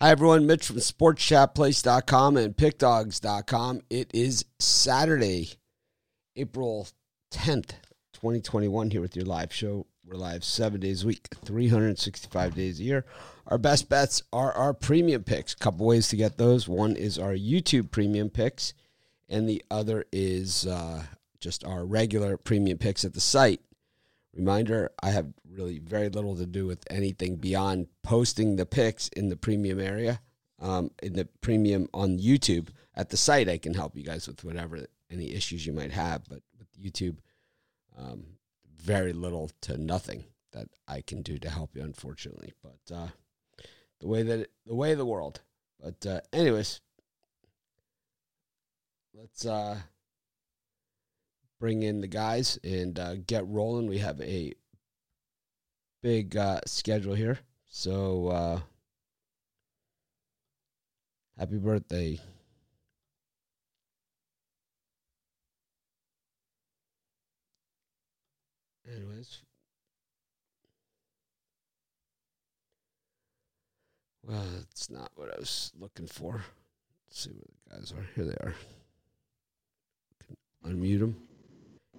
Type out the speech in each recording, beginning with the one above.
Hi, everyone. Mitch from SportsChatPlace.com and PickDogs.com. It is Saturday, April 10th, 2021, here with your live show. We're live seven days a week, 365 days a year. Our best bets are our premium picks. A couple ways to get those. One is our YouTube premium picks, and the other is uh, just our regular premium picks at the site. Reminder I have really very little to do with anything beyond posting the pics in the premium area, um, in the premium on YouTube. At the site, I can help you guys with whatever any issues you might have. But with YouTube, um, very little to nothing that I can do to help you, unfortunately. But uh, the way that it, the way of the world. But uh, anyways, let's uh, bring in the guys and uh, get rolling. We have a big uh, schedule here. So uh, happy birthday. Anyways. Well, that's not what I was looking for. Let's see where the guys are. Here they are. Unmute them.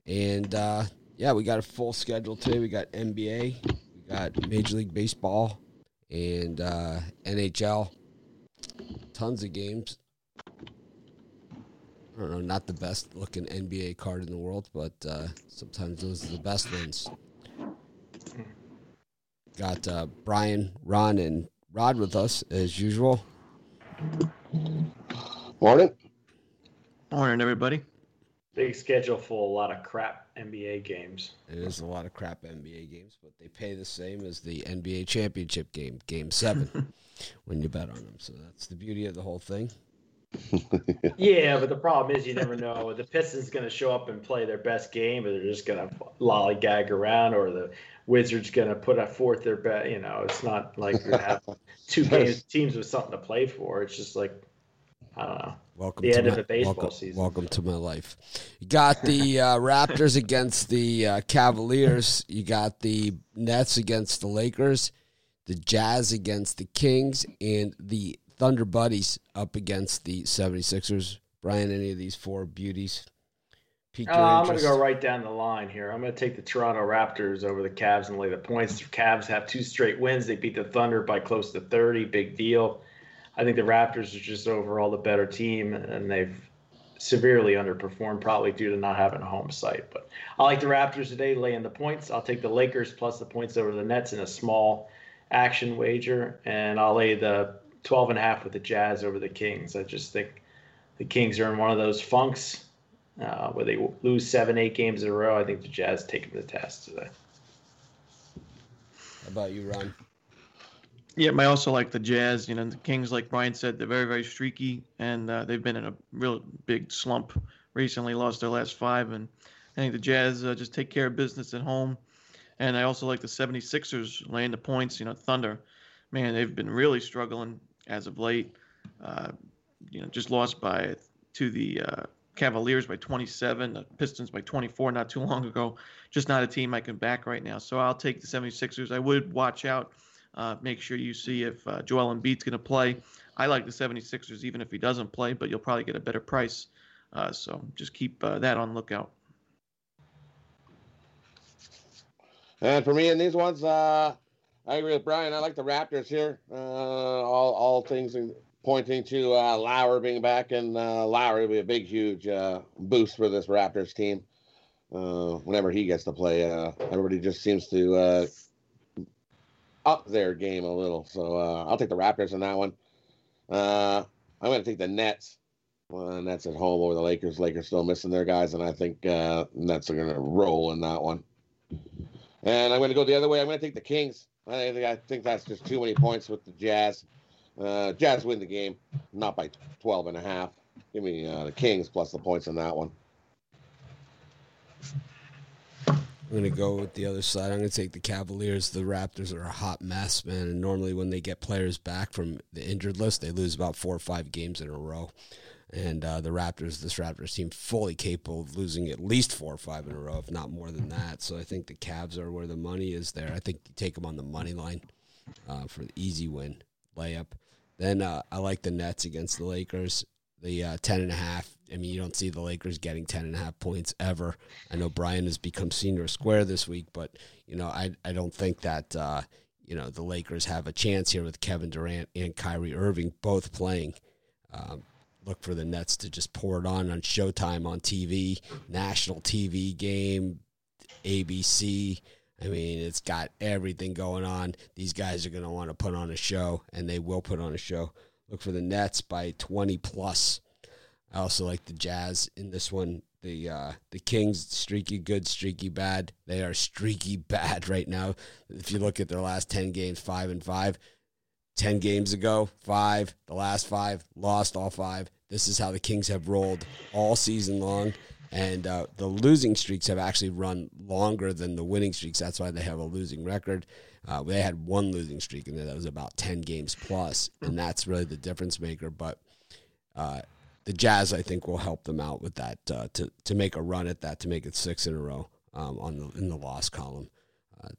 And uh, yeah, we got a full schedule today. We got NBA, we got Major League Baseball, and uh, NHL. Tons of games. I don't know, not the best looking NBA card in the world, but uh, sometimes those are the best ones. Got uh, Brian, Ron, and Rod with us as usual. Morning. Morning, everybody. Big schedule for a lot of crap NBA games. It is a lot of crap NBA games, but they pay the same as the NBA championship game, game seven, when you bet on them. So that's the beauty of the whole thing. yeah, but the problem is you never know. The Pistons going to show up and play their best game, or they're just going to lollygag around, or the Wizards going to put forth their bet. You know, it's not like you have two games teams with something to play for. It's just like I don't know. Welcome the to end my, of the baseball welcome, season. Welcome to my life. You got the uh, Raptors against the uh, Cavaliers. You got the Nets against the Lakers, the Jazz against the Kings, and the Thunder Buddies up against the 76ers. Brian, any of these four beauties? Uh, I'm going to go right down the line here. I'm going to take the Toronto Raptors over the Cavs and lay the points. The Cavs have two straight wins. They beat the Thunder by close to 30. Big deal. I think the Raptors are just overall the better team, and they've severely underperformed, probably due to not having a home site. But I like the Raptors today, laying the points. I'll take the Lakers plus the points over the Nets in a small action wager, and I'll lay the 12 and a half with the Jazz over the Kings. I just think the Kings are in one of those funks uh, where they lose seven, eight games in a row. I think the Jazz take them to the test today. How about you, Ron? Yeah, I also like the Jazz. You know, the Kings, like Brian said, they're very, very streaky, and uh, they've been in a real big slump recently. Lost their last five, and I think the Jazz uh, just take care of business at home. And I also like the 76ers laying the points. You know, Thunder, man, they've been really struggling as of late. Uh, you know, just lost by to the uh, Cavaliers by 27, the Pistons by 24 not too long ago. Just not a team I can back right now. So I'll take the 76ers. I would watch out uh, make sure you see if uh, Joel Embiid's going to play. I like the 76ers even if he doesn't play, but you'll probably get a better price. Uh, so just keep uh, that on lookout. And for me in these ones, uh, I agree with Brian. I like the Raptors here. Uh, all, all things pointing to uh, Lowry being back, and Lowry will be a big, huge boost for this Raptors team. Whenever he gets to play, everybody just seems to up their game a little. So uh, I'll take the Raptors in that one. Uh, I'm going to take the Nets. Well, Nets at home over the Lakers. Lakers still missing their guys, and I think uh, Nets are going to roll in that one. And I'm going to go the other way. I'm going to take the Kings. I think I think that's just too many points with the Jazz. Uh, Jazz win the game, not by 12 and a half. Give me uh, the Kings plus the points in that one. I'm to go with the other side. I'm to take the Cavaliers. The Raptors are a hot mess, man. And normally, when they get players back from the injured list, they lose about four or five games in a row. And uh, the Raptors, this Raptors team, fully capable of losing at least four or five in a row, if not more than that. So I think the Cavs are where the money is there. I think you take them on the money line uh, for the easy win layup. Then uh, I like the Nets against the Lakers. The uh, ten and a half. I mean, you don't see the Lakers getting ten and a half points ever. I know Brian has become senior square this week, but you know, I I don't think that uh, you know the Lakers have a chance here with Kevin Durant and Kyrie Irving both playing. Um, look for the Nets to just pour it on on Showtime on TV, national TV game, ABC. I mean, it's got everything going on. These guys are going to want to put on a show, and they will put on a show. Look for the Nets by 20 plus. I also like the Jazz in this one. The uh, the Kings streaky good, streaky bad. They are streaky bad right now. If you look at their last 10 games, 5 and 5. 10 games ago, 5, the last 5, lost all 5. This is how the Kings have rolled all season long and uh, the losing streaks have actually run longer than the winning streaks. That's why they have a losing record. Uh, they had one losing streak, and that was about ten games plus, and that's really the difference maker. But uh, the Jazz, I think, will help them out with that uh, to to make a run at that to make it six in a row um, on the in the loss column. Uh,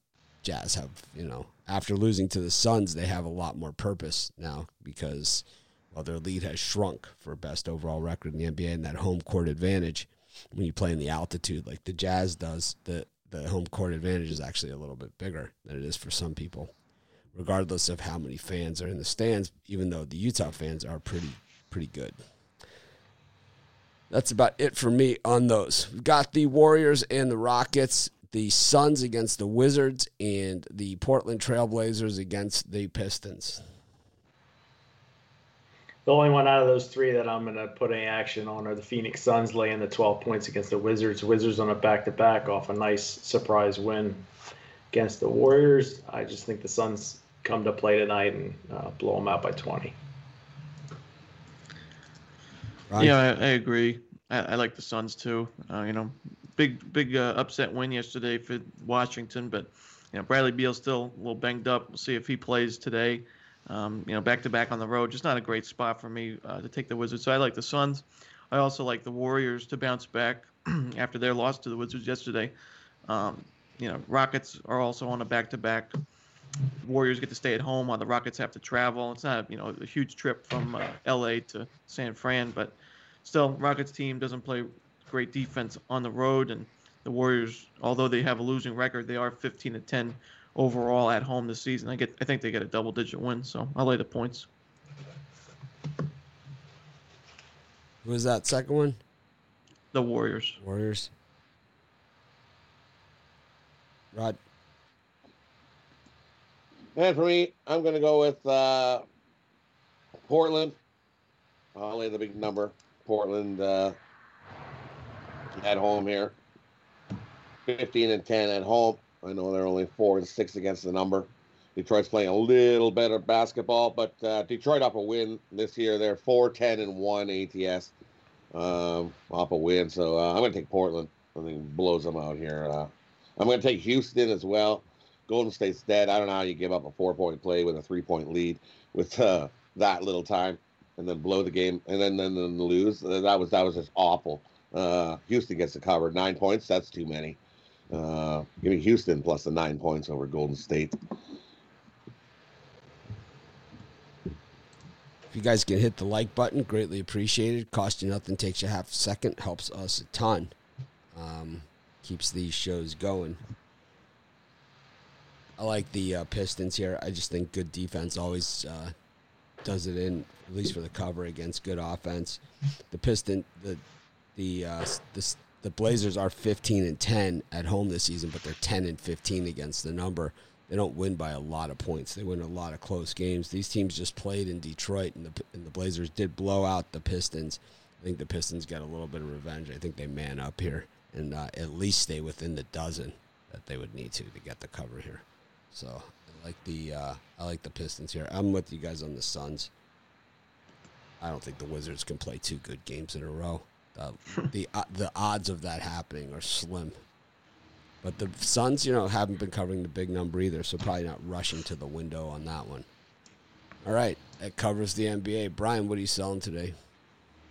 Jazz have you know after losing to the Suns, they have a lot more purpose now because well their lead has shrunk for best overall record in the NBA and that home court advantage when you play in the altitude like the Jazz does, the the home court advantage is actually a little bit bigger than it is for some people, regardless of how many fans are in the stands. Even though the Utah fans are pretty pretty good. That's about it for me on those. We've got the Warriors and the Rockets, the Suns against the Wizards, and the Portland Trailblazers against the Pistons. The only one out of those three that I'm going to put any action on are the Phoenix Suns laying the 12 points against the Wizards. Wizards on a back to back off a nice surprise win against the Warriors. I just think the Suns come to play tonight and uh, blow them out by 20. Right. Yeah, I, I agree. I, I, like the Suns too. Uh, you know, big big uh, upset win yesterday for Washington, but you know Bradley Beal's still a little banged up. We'll see if he plays today. Um, you know, back to back on the road, just not a great spot for me uh, to take the Wizards. So I like the Suns. I also like the Warriors to bounce back after their loss to the Wizards yesterday. Um, you know, Rockets are also on a back to back. Warriors get to stay at home while the Rockets have to travel. It's not, you know, a huge trip from uh, LA to San Fran, but still, Rockets team doesn't play great defense on the road, and the Warriors, although they have a losing record, they are 15 to 10 overall at home this season. I get I think they get a double digit win, so I'll lay the points. Who was that second one? The Warriors. Warriors. Rod. And for me, I'm going to go with uh, Portland. I'll lay the big number. Portland uh, at home here. 15 and 10 at home. I know they're only four and six against the number. Detroit's playing a little better basketball, but uh, Detroit up a win this year. They're 4 10 and 1 ATS um, off a win. So uh, I'm going to take Portland. I think blows them out here. Uh, I'm going to take Houston as well. Golden State's dead. I don't know how you give up a four point play with a three point lead with uh, that little time and then blow the game and then then, then lose. That was that was just awful. Uh, Houston gets the cover. Nine points. That's too many. Uh, give me Houston plus the nine points over Golden State. If you guys can hit the like button, greatly appreciated. Cost you nothing, takes you half a second, helps us a ton. Um, keeps these shows going. I like the uh, Pistons here. I just think good defense always uh, does it in, at least for the cover against good offense. The Piston, the the uh, the the Blazers are 15 and 10 at home this season, but they're 10 and 15 against the number. They don't win by a lot of points. They win a lot of close games. These teams just played in Detroit, and the, and the Blazers did blow out the Pistons. I think the Pistons get a little bit of revenge. I think they man up here and uh, at least stay within the dozen that they would need to to get the cover here. So I like the uh, I like the Pistons here. I'm with you guys on the Suns. I don't think the Wizards can play two good games in a row. Uh, the uh, the odds of that happening are slim. But the Suns, you know, haven't been covering the big number either, so probably not rushing to the window on that one. All right, that covers the NBA. Brian, what are you selling today?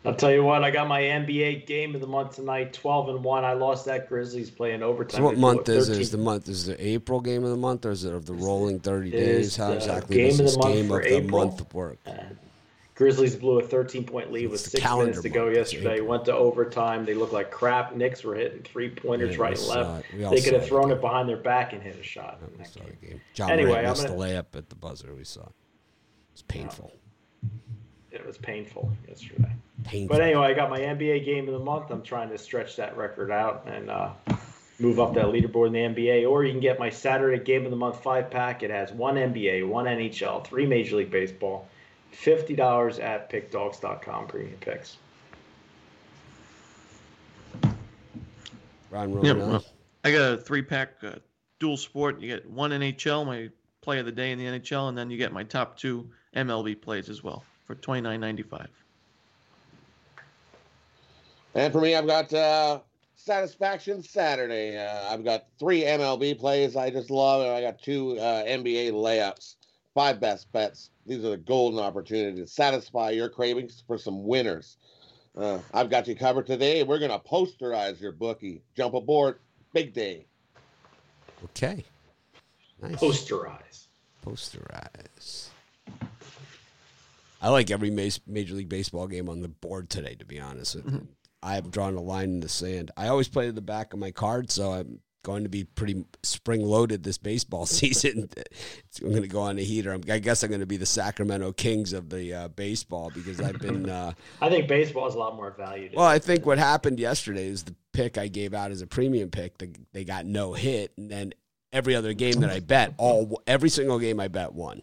I'll tell you what, I got my NBA game of the month tonight, twelve and one. I lost that Grizzlies playing overtime. So what month is it? Is the month is the April game of the month, or is it of the rolling thirty days? How exactly game does this game of the month work? Uh, Grizzlies blew a 13 point lead with six minutes to go yesterday. Went to overtime. They looked like crap. Knicks were hitting three pointers yeah, right and left. They could have thrown it behind their back and hit a shot. In that game. game. John anyway, missed gonna... the layup at the buzzer. We saw. It's painful. It was painful yesterday. Painful. But anyway, I got my NBA game of the month. I'm trying to stretch that record out and uh, move up that leaderboard in the NBA. Or you can get my Saturday game of the month five pack. It has one NBA, one NHL, three Major League Baseball fifty dollars at pickdogs.com premium picks. Ron yeah, well, I got a three pack uh, dual sport. You get one NHL, my play of the day in the NHL, and then you get my top two MLB plays as well for twenty nine ninety five. And for me, I've got uh, Satisfaction Saturday. Uh, I've got three MLB plays I just love, and I got two uh, NBA layups. Five best bets these are the golden opportunities to satisfy your cravings for some winners. Uh, I've got you covered today. We're going to posterize your bookie. Jump aboard. Big day. Okay. Nice. Posterize. Posterize. I like every Major League Baseball game on the board today, to be honest. Mm-hmm. I've drawn a line in the sand. I always play to the back of my card, so I'm going to be pretty spring loaded this baseball season. I'm going to go on a heater. i guess I'm going to be the Sacramento Kings of the uh, baseball because I've been. Uh, I think baseball is a lot more valued. Well, I think what happened yesterday is the pick I gave out as a premium pick. The, they got no hit, and then every other game that I bet, all every single game I bet won.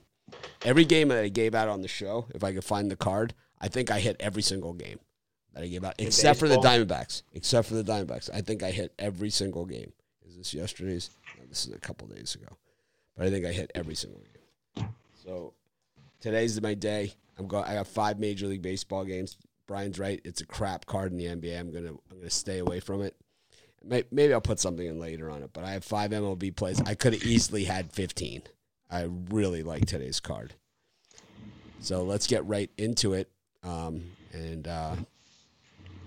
Every game that I gave out on the show, if I could find the card, I think I hit every single game that I gave out, except for the Diamondbacks. Except for the Diamondbacks, I think I hit every single game this yesterday's? No, this is a couple days ago, but I think I hit every single game. So today's my day. I'm going. I got five Major League Baseball games. Brian's right. It's a crap card in the NBA. I'm gonna I'm gonna stay away from it. Maybe I'll put something in later on it. But I have five MLB plays. I could have easily had 15. I really like today's card. So let's get right into it um, and uh,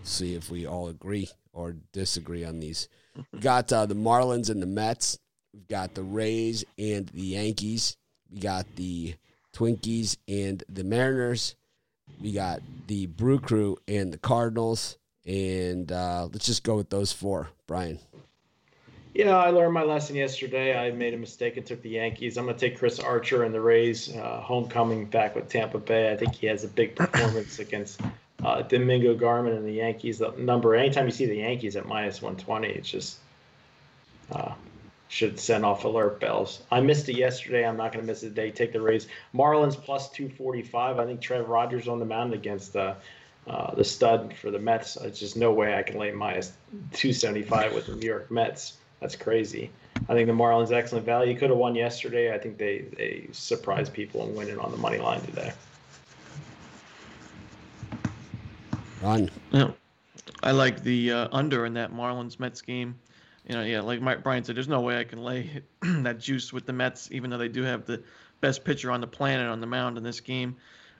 see if we all agree or disagree on these we got uh, the Marlins and the Mets. We've got the Rays and the Yankees. We got the Twinkies and the Mariners. We got the Brew Crew and the Cardinals. And uh, let's just go with those four. Brian. Yeah, I learned my lesson yesterday. I made a mistake and took the Yankees. I'm going to take Chris Archer and the Rays. Uh, homecoming back with Tampa Bay. I think he has a big performance against uh, Domingo German and the Yankees. The number anytime you see the Yankees at minus 120, it's just uh, should send off alert bells. I missed it yesterday. I'm not going to miss it today. Take the Rays. Marlins plus 245. I think Trev Rogers on the mound against uh, uh, the stud for the Mets. It's just no way I can lay minus 275 with the New York Mets. That's crazy. I think the Marlins excellent value. Could have won yesterday. I think they they surprised people and winning on the money line today. Run. Yeah, I like the uh, under in that Marlins Mets game. You know, yeah, like Mike Brian said, there's no way I can lay that juice with the Mets, even though they do have the best pitcher on the planet on the mound in this game.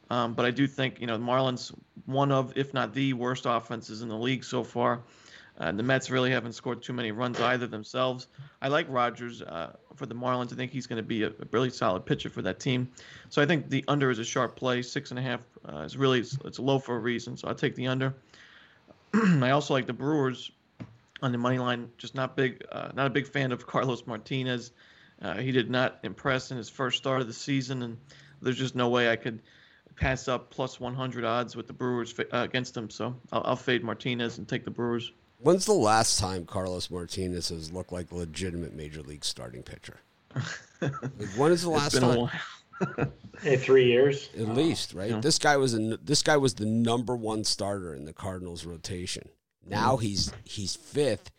Um, but I do think you know the Marlins one of, if not the worst offenses in the league so far. Uh, the Mets really haven't scored too many runs either themselves. I like Rogers uh, for the Marlins. I think he's going to be a, a, really solid pitcher for that team. So I think the under is a sharp play. Six and a half uh, is really it's low for a reason. So I'll take the under. I also like the Brewers on the money line. Just not big, uh, not a big fan of Carlos Martinez. Uh, he did not impress in his first start of the season, and there's just no way I could pass up plus 100 odds with the Brewers uh, against him. So I'll, I'll fade Martinez and take the Brewers. When's the last time Carlos Martinez has looked like a legitimate major league starting pitcher? like, when is the last time? hey, three years at least, right? Yeah. This guy was a, this guy was the number one starter in the Cardinals rotation. Now mm-hmm. he's he's fifth,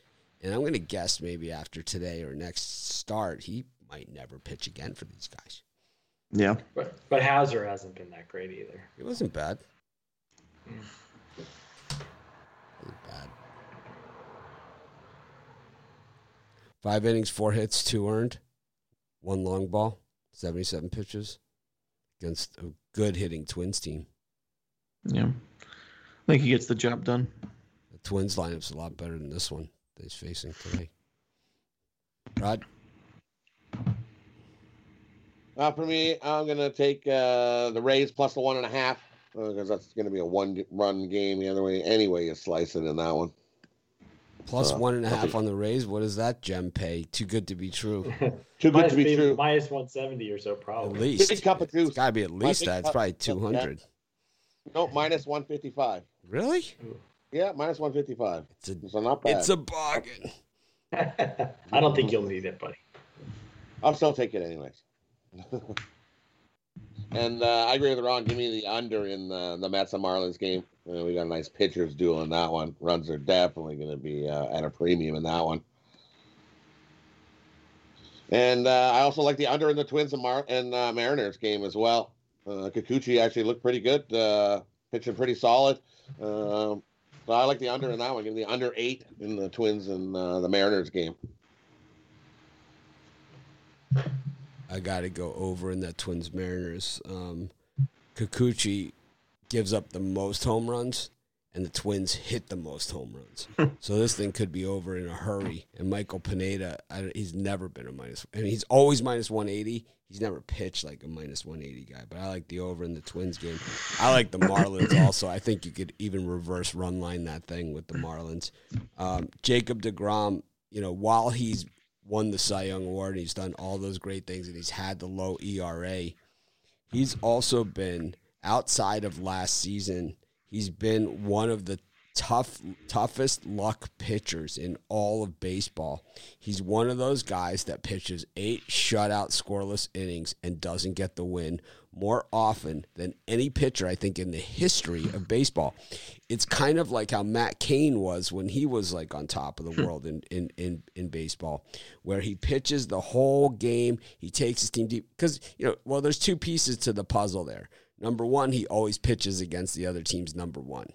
and I'm going to guess maybe after today or next start, he might never pitch again for these guys. Yeah, but but Houser hasn't been that great either. It wasn't bad. Mm. wasn't bad. Five innings, four hits, two earned, one long ball, 77 pitches against a good hitting Twins team. Yeah. I think he gets the job done. The Twins lineup's a lot better than this one that he's facing today. Rod? Uh, for me, I'm going to take uh, the Rays plus the one and a half. because uh, that's going to be a one run game the other way. Anyway, you slice it in that one. Plus uh, one and a half on the Rays. What does that gem pay? Too good to be true. Too good to be true. Minus one seventy or so, probably. At least big cup of juice. It's got to be at least that. It's probably two hundred. Yeah. No, minus one fifty five. Really? Yeah, minus one fifty five. It's a, so not bad. It's a bargain. I don't think you'll need it, buddy. I'll still take it anyways. and uh, I agree with Ron. Give me the under in the, the Mets and Marlins game. Uh, we got a nice pitchers duel in that one. Runs are definitely going to be uh, at a premium in that one. And uh, I also like the under in the Twins and, Mar- and uh, Mariners game as well. Uh, Kikuchi actually looked pretty good, uh, pitching pretty solid. Um, so I like the under in that one. Give the under eight in the Twins and the Mariners game. I got to go over in that Twins Mariners. Um, Kikuchi gives up the most home runs, and the Twins hit the most home runs. so this thing could be over in a hurry. And Michael Pineda, I, he's never been a minus. I mean, he's always minus 180. He's never pitched like a minus 180 guy. But I like the over in the Twins game. I like the Marlins also. I think you could even reverse run line that thing with the Marlins. Um, Jacob DeGrom, you know, while he's won the Cy Young Award. And he's done all those great things, and he's had the low ERA. He's also been outside of last season. He's been one of the tough toughest luck pitchers in all of baseball. He's one of those guys that pitches eight shutout scoreless innings and doesn't get the win more often than any pitcher I think in the history of baseball. It's kind of like how Matt Cain was when he was like on top of the hmm. world in in in, in baseball, where he pitches the whole game, he takes his team deep because you know well there's two pieces to the puzzle there. Number one, he always pitches against the other team's number one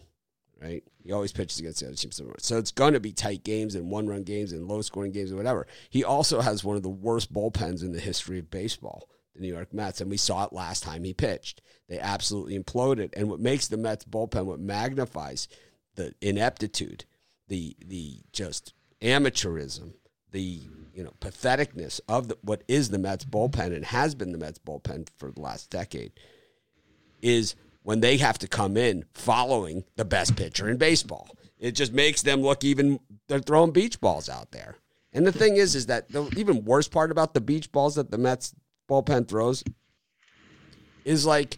right? He always pitches against the other teams. Number one. So it's going to be tight games and one run games and low scoring games or whatever. He also has one of the worst bullpens in the history of baseball, the New York Mets. And we saw it last time he pitched. They absolutely imploded. And what makes the Mets bullpen, what magnifies the ineptitude, the, the just amateurism, the you know patheticness of the, what is the Mets bullpen and has been the Mets bullpen for the last decade is when they have to come in following the best pitcher in baseball. It just makes them look even they're throwing beach balls out there. And the thing is, is that the even worst part about the beach balls that the Mets bullpen throws is like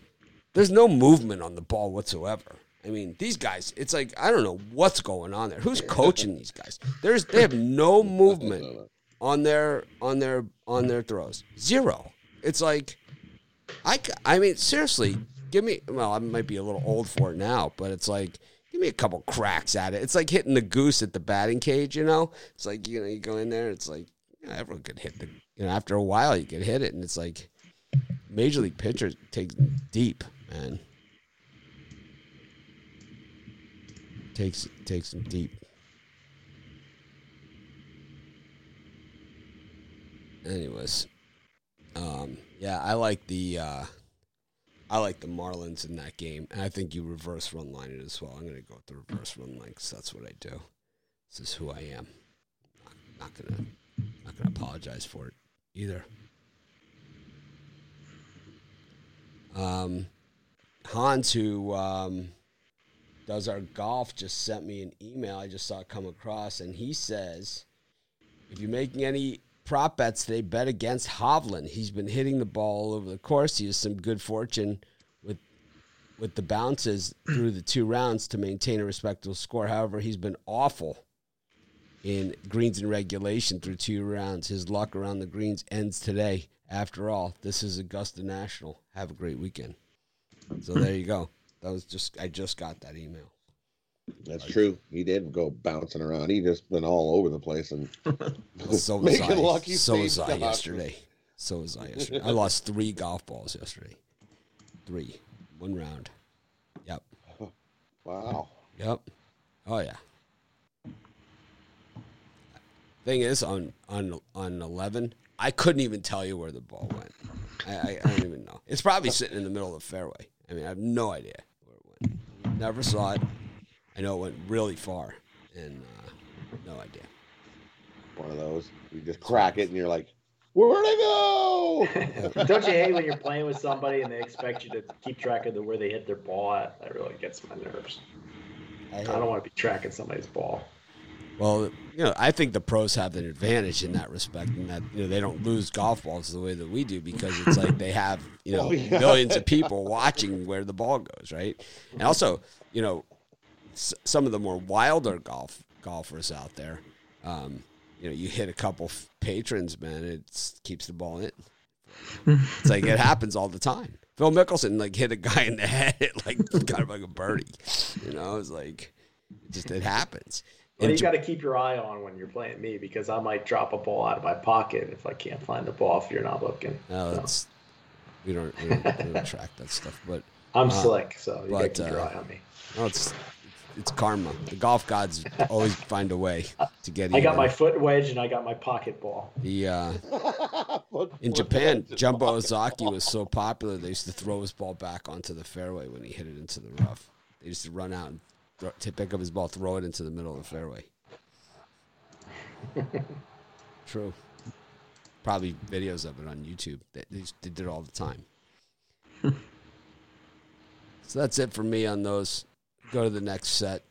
there's no movement on the ball whatsoever. I mean, these guys, it's like I don't know what's going on there. Who's coaching these guys? There's they have no movement on their on their on their throws. Zero. It's like I I mean seriously, give me well, I might be a little old for it now, but it's like give me a couple cracks at it. It's like hitting the goose at the batting cage, you know? It's like you know, you go in there, it's like you know, everyone could hit the you know, after a while you could hit it and it's like major league pitchers take deep, man. Takes takes them deep. Anyways, um, yeah, I like the uh, I like the Marlins in that game, and I think you reverse run line it as well. I'm going to go with the reverse run line because that's what I do. This is who I am. I'm not going to not to apologize for it either. Um, Hans, who um, does our golf, just sent me an email. I just saw it come across, and he says, if you're making any prop bets today bet against Hovland. He's been hitting the ball all over the course. He has some good fortune with with the bounces through the two rounds to maintain a respectable score. However, he's been awful in greens and regulation through two rounds. His luck around the greens ends today. After all, this is Augusta National. Have a great weekend. So there you go. That was just I just got that email. That's like, true. He did go bouncing around. He just been all over the place and so was making I. lucky. So was I yesterday. So was I yesterday. I lost three golf balls yesterday. Three, one round. Yep. Wow. Yep. Oh yeah. Thing is, on on on eleven, I couldn't even tell you where the ball went. I, I, I don't even know. It's probably sitting in the middle of the fairway. I mean, I have no idea where it went. Never saw it. I know it went really far, and uh, no idea. One of those you just crack it, and you're like, Where'd I go? Don't you hate when you're playing with somebody and they expect you to keep track of the where they hit their ball at? That really gets my nerves. I, I don't want to be tracking somebody's ball. Well, you know, I think the pros have an advantage in that respect, in that you know they don't lose golf balls the way that we do because it's like they have you know oh, yeah. millions of people watching where the ball goes, right? And also, you know, s- some of the more wilder golf golfers out there, um, you know, you hit a couple patrons, man, it keeps the ball in. it's like it happens all the time. Phil Mickelson like hit a guy in the head, like kind of like a birdie. You know, it's like it just it happens. Well, you got to keep your eye on when you're playing me because I might drop a ball out of my pocket if I can't find the ball if you're not looking. No, so. that's we don't, we don't, we don't track that stuff. But I'm uh, slick, so you got to keep uh, your eye on me. No, it's it's karma. The golf gods always find a way to get. I got my foot wedge and I got my pocket ball. The uh, in Japan, Jumbo Ozaki was so popular they used to throw his ball back onto the fairway when he hit it into the rough. They used to run out and to pick up his ball, throw it into the middle of the fairway. True. Probably videos of it on YouTube. They, they, they did it all the time. so that's it for me on those. Go to the next set.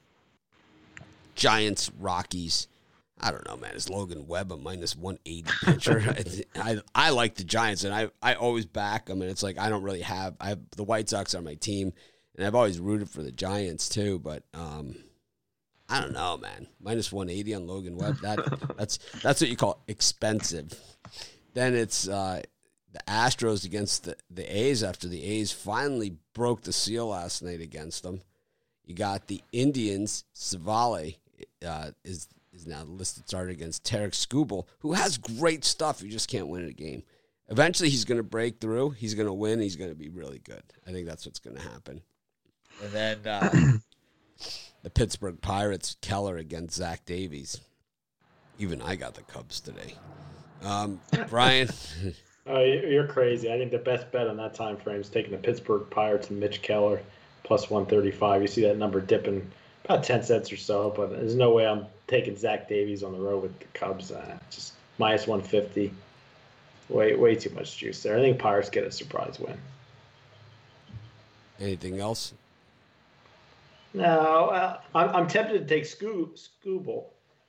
Giants, Rockies. I don't know, man. Is Logan Webb a minus 180 pitcher? I, I, I like the Giants, and I, I always back them. And it's like I don't really have. I have the White Sox are my team and I've always rooted for the Giants too. But um, I don't know, man. Minus one eighty on Logan Webb. That that's that's what you call expensive. Then it's uh, the Astros against the, the A's after the A's finally broke the seal last night against them. You got the Indians. Civale uh, is is now the listed starter against Tarik Skubal, who has great stuff. You just can't win a game. Eventually, he's going to break through. He's going to win. He's going to be really good. I think that's what's going to happen. And then uh, the Pittsburgh Pirates, Keller against Zach Davies. Even I got the Cubs today. Um, Brian. oh, you're crazy. I think the best bet on that time frame is taking the Pittsburgh Pirates and Mitch Keller plus 135. You see that number dipping about 10 cents or so, but there's no way I'm taking Zach Davies on the road with the Cubs. Uh, just minus 150. Way, way too much juice there. I think Pirates get a surprise win. Anything else? No, uh, I'm, I'm tempted to take Scoop, Scooble.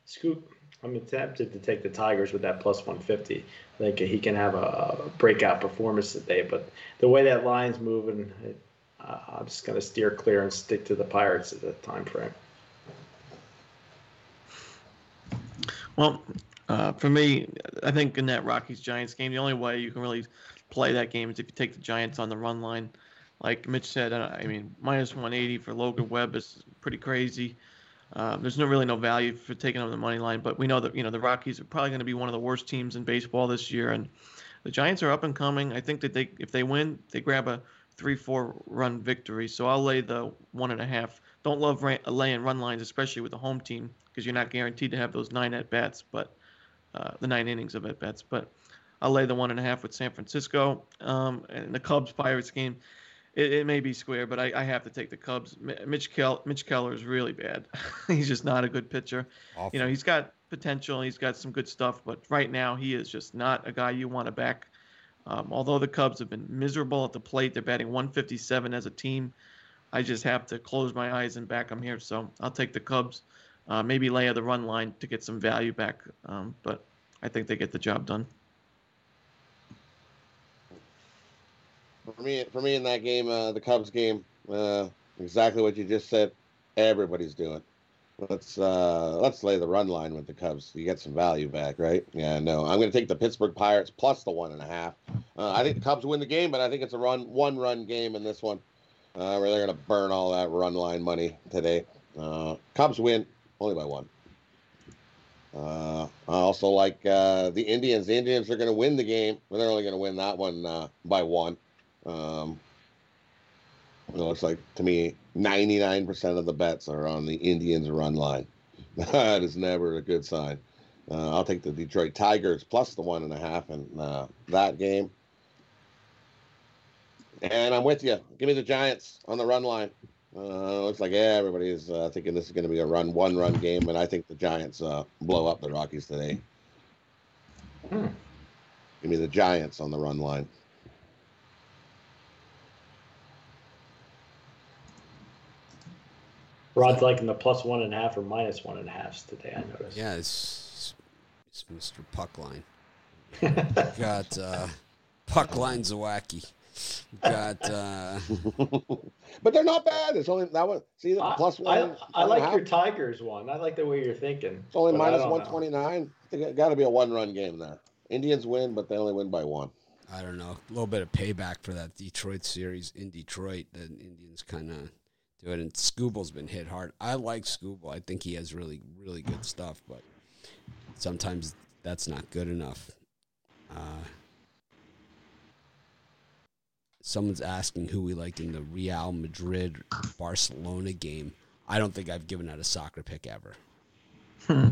Scoop. I'm tempted to take the Tigers with that plus 150. I think he can have a breakout performance today, but the way that line's moving, it, uh, I'm just going to steer clear and stick to the Pirates at the time frame. Well, uh, for me, I think in that Rockies Giants game, the only way you can really play that game is if you take the Giants on the run line like Mitch said, uh, I mean, minus 180 for Logan Webb is pretty crazy. Um, there's no really no value for taking on the money line, but we know that you know the Rockies are probably going to be one of the worst teams in baseball this year, and the Giants are up and coming. I think that they if they win, they grab a three-four run victory. So I'll lay the one and a half. Don't love ran, laying run lines, especially with the home team, because you're not guaranteed to have those nine at bats, but uh, the nine innings of at bats. But I'll lay the one and a half with San Francisco. Um, and the Cubs Pirates game it, it may be square, but I, I, have to take the Cubs. Mitch Kel, Mitch Keller is really bad. he's just not a good pitcher. Awful. You know, he's got potential. He's got some good stuff, but right now he is just not a guy you want to back. Um, although the Cubs have been miserable at the plate, they're batting 157 as a team. I just have to close my eyes and back them here. So I'll take the Cubs. Uh, maybe lay the run line to get some value back, um, but I think they get the job done. for me, for me in that game, uh, the Cubs game, uh, exactly what you just said. Everybody's doing. Let's uh, let's lay the run line with the Cubs. You get some value back, right? Yeah, no. I'm going to take the Pittsburgh Pirates plus the one and a half. Uh, I think the Cubs win the game, but I think it's a run one run game in this one. Uh, where they're going to burn all that run line money today. Uh, Cubs win only by one. Uh, I also like uh, the Indians. The Indians are going to win the game, but they're only going to win that one uh, by one. Um, it looks like to me 99% of the bets are on the Indians run line. that is never a good sign. Uh, I'll take the Detroit Tigers plus the one and a half in uh, that game. And I'm with you. Give me the Giants on the run line. Uh, looks like everybody is uh, thinking this is going to be a run, one run game, and I think the Giants uh, blow up the Rockies today. Hmm. Give me the Giants on the run line. Rod's liking the plus one and a half or minus one and a half today. I noticed. Yeah, it's, it's Mr. Puckline. got uh, Puckline Zawacki. Got, uh... but they're not bad. It's only that one. See the plus one. I, I like your Tigers one. I like the way you're thinking. It's only minus one twenty nine. It got to be a one run game there. Indians win, but they only win by one. I don't know. A little bit of payback for that Detroit series in Detroit. The Indians kind of do it, and Skubal's been hit hard. I like Scooble. I think he has really, really good stuff, but sometimes that's not good enough. Uh, someone's asking who we liked in the Real Madrid Barcelona game. I don't think I've given out a soccer pick ever. Hmm.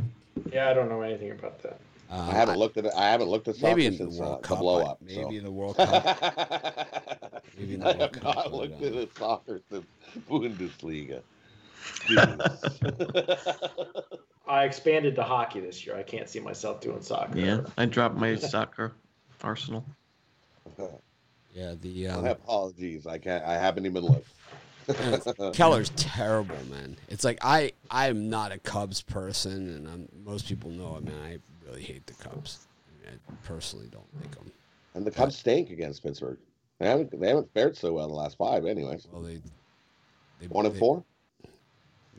Yeah, I don't know anything about that. Uh, I haven't I, looked at it. I haven't looked at maybe in the World uh, Cup. The blow up. Maybe so. in the World Cup. maybe in the World I have Cup, not looked at the soccer since Bundesliga. I expanded to hockey this year. I can't see myself doing soccer. Yeah, I dropped my soccer arsenal. Yeah, the um, my apologies. I can't. I haven't even looked. Keller's terrible, man. It's like I I'm not a Cubs person, and I'm, most people know. it, man. I really hate the Cubs. I, mean, I personally don't like them. And the Cubs but, stink against Pittsburgh. They haven't they haven't fared so well the last five, anyways. Well, they they one and four.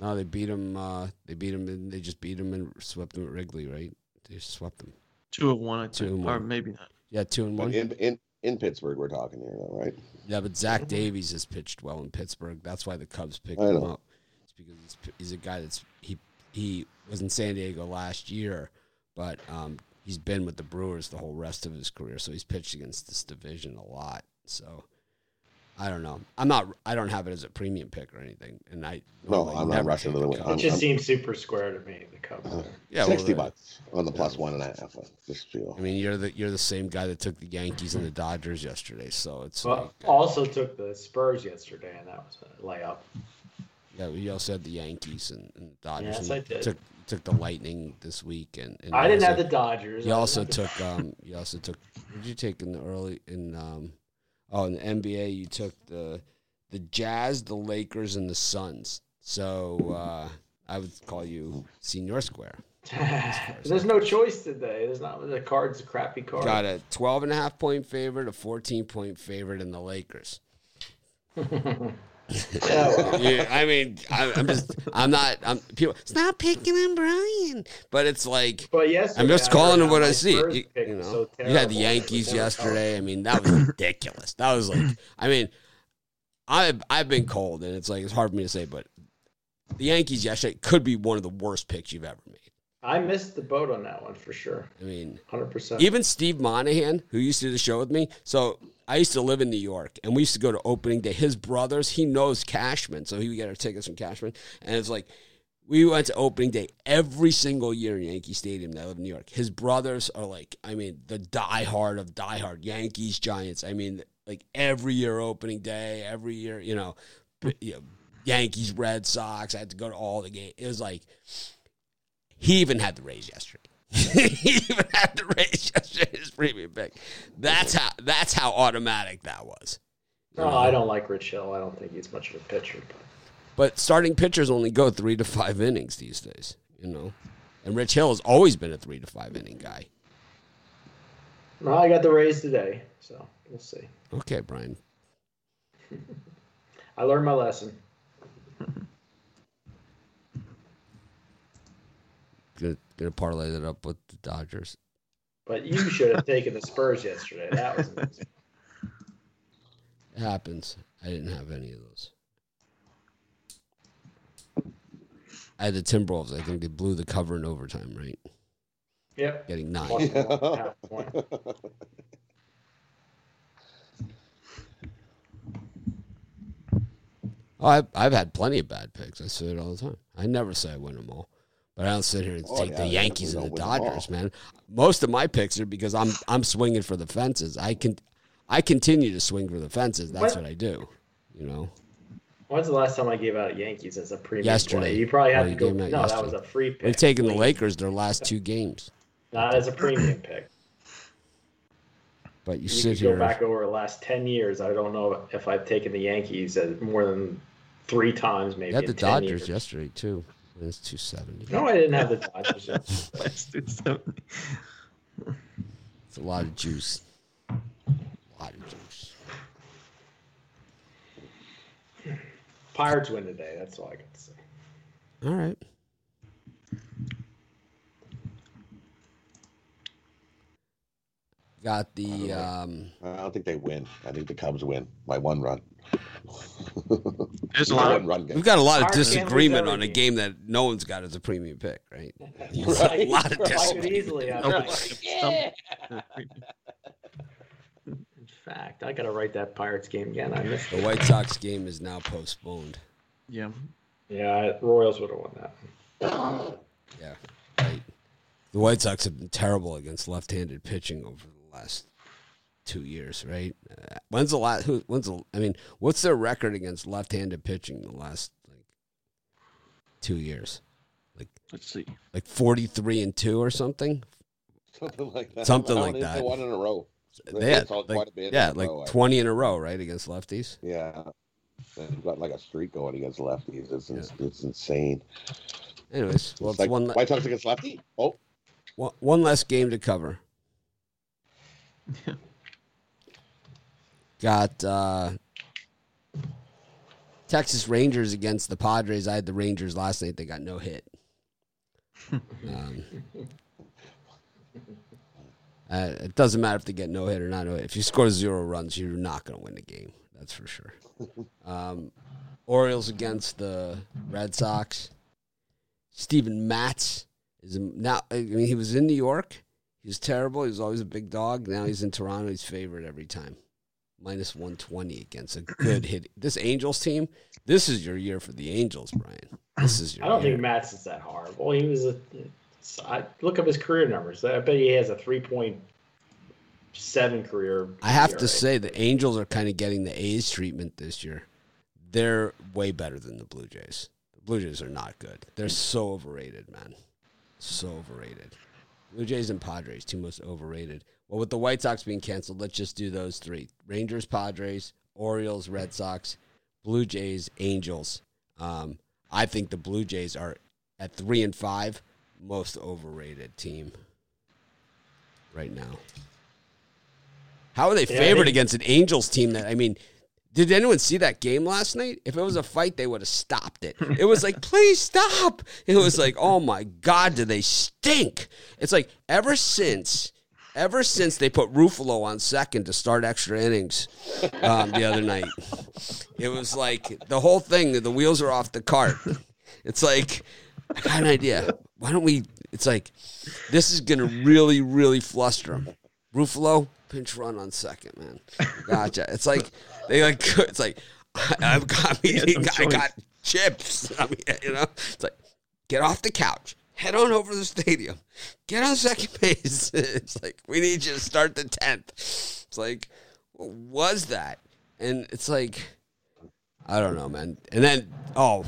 No, they beat them. Uh, they beat them, and they just beat them and swept them at Wrigley, right? They swept them. Two and one, I two and one. or maybe not. Yeah, two and one. In, in in Pittsburgh, we're talking here, though, right? Yeah, but Zach Davies has pitched well in Pittsburgh. That's why the Cubs picked him up. It's because he's, he's, a guy that's he he was in San Diego last year, but um, he's been with the Brewers the whole rest of his career, so he's pitched against this division a lot. So I don't know. I'm not. I don't have it as a premium pick or anything, and I no, I'm not rushing to the win. It just I'm, seems super square to me. The Cubs. Uh, yeah, sixty well, bucks on the plus yeah. one and a half. Just feel. I mean, you're the you're the same guy that took the Yankees and the Dodgers yesterday, so it's. Well, like, also took the Spurs yesterday, and that was a layup. Yeah, we also had the Yankees and, and Dodgers. Yes, I did. Took took the Lightning this week, and, and I didn't also, have the Dodgers. You also took um. You also took. What did you take in the early in um? Oh, in the NBA, you took the the Jazz, the Lakers, and the Suns. So uh, I would call you Senior Square. There's no choice today. There's not the card's a crappy card. Got a 12 and a half point favorite, a 14 point favorite in the Lakers. yeah, I mean, I, am just, I'm not, I'm people. Stop picking on Brian, but it's like, but yes, I'm just calling him what I see. You, you, know, so you had the Yankees yesterday. I mean, that was ridiculous. That was like, I mean, I've I've been cold, and it's like it's hard for me to say, but the Yankees yesterday could be one of the worst picks you've ever made. I missed the boat on that one for sure. I mean, hundred percent. Even Steve Monahan, who used to do the show with me, so I used to live in New York, and we used to go to opening day. His brothers, he knows Cashman, so he would get our tickets from Cashman, and it's like we went to opening day every single year in Yankee Stadium. That I live in New York. His brothers are like, I mean, the diehard of diehard Yankees, Giants. I mean, like every year opening day, every year, you know, you know, Yankees, Red Sox. I had to go to all the games. It was like he even had the Rays yesterday. He even had the Rays yesterday. His premium pick. That's how. That's how automatic that was. No, I don't like Rich Hill. I don't think he's much of a pitcher. But, but starting pitchers only go three to five innings these days. You know, and Rich Hill has always been a three to five inning guy. No, I got the Rays today, so we'll see. Okay, Brian. I learned my lesson. Gonna, parlay that up with the Dodgers. But you should have taken the Spurs yesterday. That was amazing. It happens. I didn't have any of those. I had the Timberwolves. I think they blew the cover in overtime, right? Yep. Getting nine. Oh, I've, I've had plenty of bad picks. I say it all the time. I never say I win them all, but I don't sit here and oh, take yeah, the Yankees and the Dodgers, man. Most of my picks are because I'm I'm swinging for the fences. I can I continue to swing for the fences. That's what, what I do. You know. When's the last time I gave out Yankees as a premium? Pick? Yesterday. Play? You probably have to go. No, yesterday. that was a free pick. We've taken the Lakers their last two games. Not as a premium pick. But you, you sit go here. back over the last ten years. I don't know if I've taken the Yankees more than three times, maybe. You had the Dodgers years. yesterday too. It's two seventy. No, I didn't have the Dodgers. 270. It's a lot of juice. A lot of juice. Pirates win today. That's all I got to say. All right. Got the. Um, I don't think they win. I think the Cubs win by one run. There's a lot of run game. we've got a lot of Pirates disagreement on a game. game that no one's got as a premium pick, right? Right. A lot of Right. Disagreement. easily have. Nobody Pirates. In fact, I got to write that Pirates game again. I missed The it. White Sox game is now postponed. Yeah. Yeah, Royals would have won that. Yeah, right. The White Sox have been terrible against left-handed pitching over the last two years, right? Uh, when's the last? Who? When's the? I mean, what's their record against left-handed pitching the last like two years? Like let's see. Like forty-three and two or something. Something like that. Something like that. They won in a row. They had like, quite a bit yeah, like row, twenty in a row, right, against lefties. Yeah. They've got like a streak going against lefties. It's, it's insane. Anyways, well, It's it's like one, le- White Sox against lefty. Oh, one one less game to cover. Got uh, Texas Rangers against the Padres. I had the Rangers last night. They got no hit. um, uh, it doesn't matter if they get no hit or not. If you score zero runs, you're not going to win the game. That's for sure. Um, Orioles against the Red Sox. Steven Matz is now. I mean, he was in New York. He was terrible. He was always a big dog. Now he's in Toronto. He's favored every time. Minus 120 against a good hit. This Angels team, this is your year for the Angels, Brian. This is your I don't year. think Matz is that horrible. He was a. I look up his career numbers. I bet he has a three point seven career. I have ERA. to say the Angels are kind of getting the A's treatment this year. They're way better than the Blue Jays. The Blue Jays are not good. They're so overrated, man. So overrated. Blue Jays and Padres, two most overrated. Well, with the White Sox being canceled, let's just do those three: Rangers, Padres, Orioles, Red Sox, Blue Jays, Angels. Um, I think the Blue Jays are at three and five, most overrated team right now. How are they Yeah, favored think- against an Angels team that I mean? Did anyone see that game last night? If it was a fight, they would have stopped it. It was like, please stop. It was like, oh my God, do they stink? It's like ever since, ever since they put Ruffalo on second to start extra innings um, the other night, it was like the whole thing, the wheels are off the cart. It's like, I got an idea. Why don't we? It's like, this is going to really, really fluster them. Ruffalo, pinch run on second, man. Gotcha. It's like they like. It's like I've got me. I got chips. I mean, you know, it's like get off the couch, head on over to the stadium, get on second base. It's like we need you to start the tenth. It's like what was that? And it's like I don't know, man. And then oh,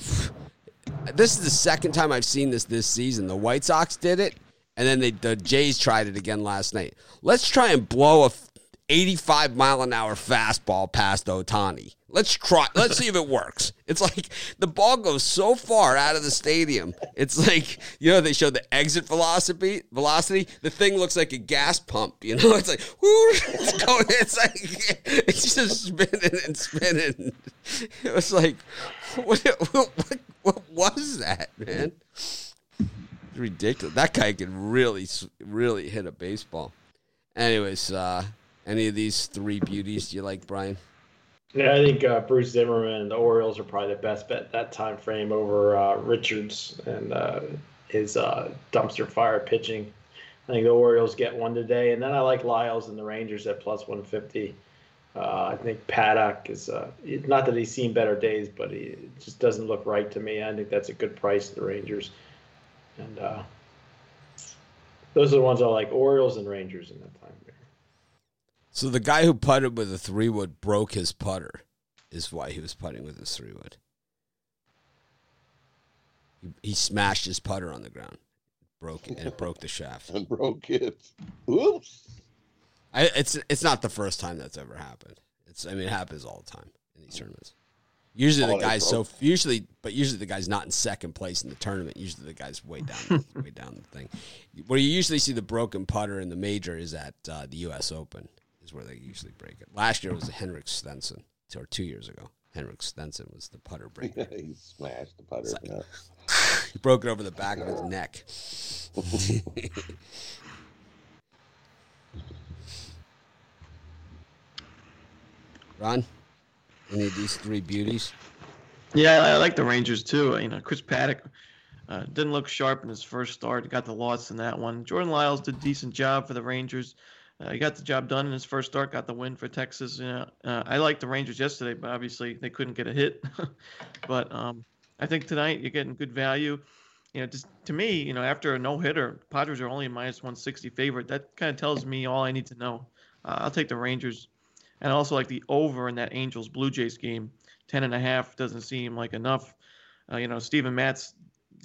this is the second time I've seen this this season. The White Sox did it, and then they, the Jays tried it again last night. Let's try and blow a 85 mile an hour fastball past Ohtani. Let's try. Let's see if it works. It's like the ball goes so far out of the stadium. It's like you know they show the exit velocity. Velocity. The thing looks like a gas pump. You know, it's like whoo, it's going. It's like it's just spinning and spinning. It was like what? What, what, was that, man? It's ridiculous. That guy can really, really hit a baseball. Anyways, uh, any of these three beauties do you like, Brian? Yeah, I think uh, Bruce Zimmermann and the Orioles are probably the best bet that time frame over uh, Richards and uh, his uh, dumpster fire pitching. I think the Orioles get one today, and then I like Lyles and the Rangers at plus 150. Uh, I think Paddack is uh, not that he's seen better days, but he just doesn't look right to me. I think that's a good price, the Rangers, and those are the ones I like: Orioles and Rangers in that. So the guy who putted with a three wood broke his putter, is why he was putting with his three wood. He, he smashed his putter on the ground, broke it, and it broke the shaft. and broke it. Oops. I, it's it's not the first time that's ever happened. It's I mean it happens all the time in these tournaments. Usually the guy's so usually, but usually the guy's not in second place in the tournament. Usually the guy's way down, way down the thing. Where you usually see the broken putter in the major is at uh, the U.S. Open, is where they usually break it. Last year was Henrik Stenson, or two years ago. Henrik Stenson was the putter breaker. he smashed the putter. Like, yeah. he broke it over the back of his neck. Ron? Any of these three beauties? Yeah, I, like the Rangers too. You know, Chris Paddack uh, didn't look sharp in his first start. Got the loss in that one. Jordan Lyles did a decent job for the Rangers. Uh, he got the job done in his first start. Got the win for Texas. You know, uh, I liked the Rangers yesterday, but obviously they couldn't get a hit. but um, I think tonight you're getting good value. You know, just to me, you know, after a no hitter, Padres are only a minus 160 favorite. That kind of tells me all I need to know. Uh, I'll take the Rangers and also like the over in that Angels Blue Jays game. Ten and a half doesn't seem like enough. Uh, you know, Steven Matz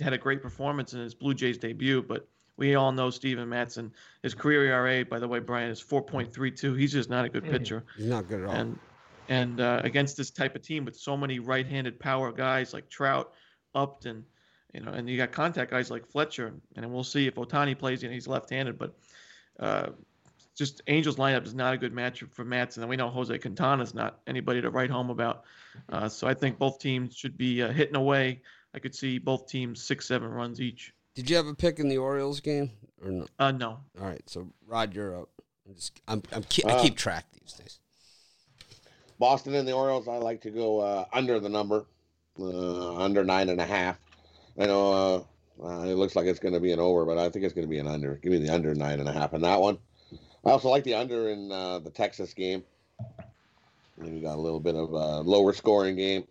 had a great performance in his Blue Jays debut, but we all know Steven Matz and his career ERA, by the way, Brian, is 4.32. He's just not a good mm-hmm. pitcher. He's not good at all. And and uh, against this type of team with so many right-handed power guys like Trout, Upton, you know, and you got contact guys like Fletcher, and we'll see if Ohtani plays. You know, he's left-handed, but uh, just Angels lineup is not a good matchup for Matz, and we know Jose Quintana is not anybody to write home about. Uh, so I think both teams should be uh, hitting away. I could see both teams six, seven runs each. Did you have a pick in the Orioles game or no? Uh, no. All right, so Rod, you're up. I'm just, I'm, I'm keep, I keep track these days. Boston and the Orioles, I like to go uh, under the number, uh, under nine and a half. I know uh, it looks like it's going to be an over, but I think it's going to be an under. Give me the under nine and a half in that one. I also like the under in uh, the Texas game. And you got a little bit of a lower scoring game.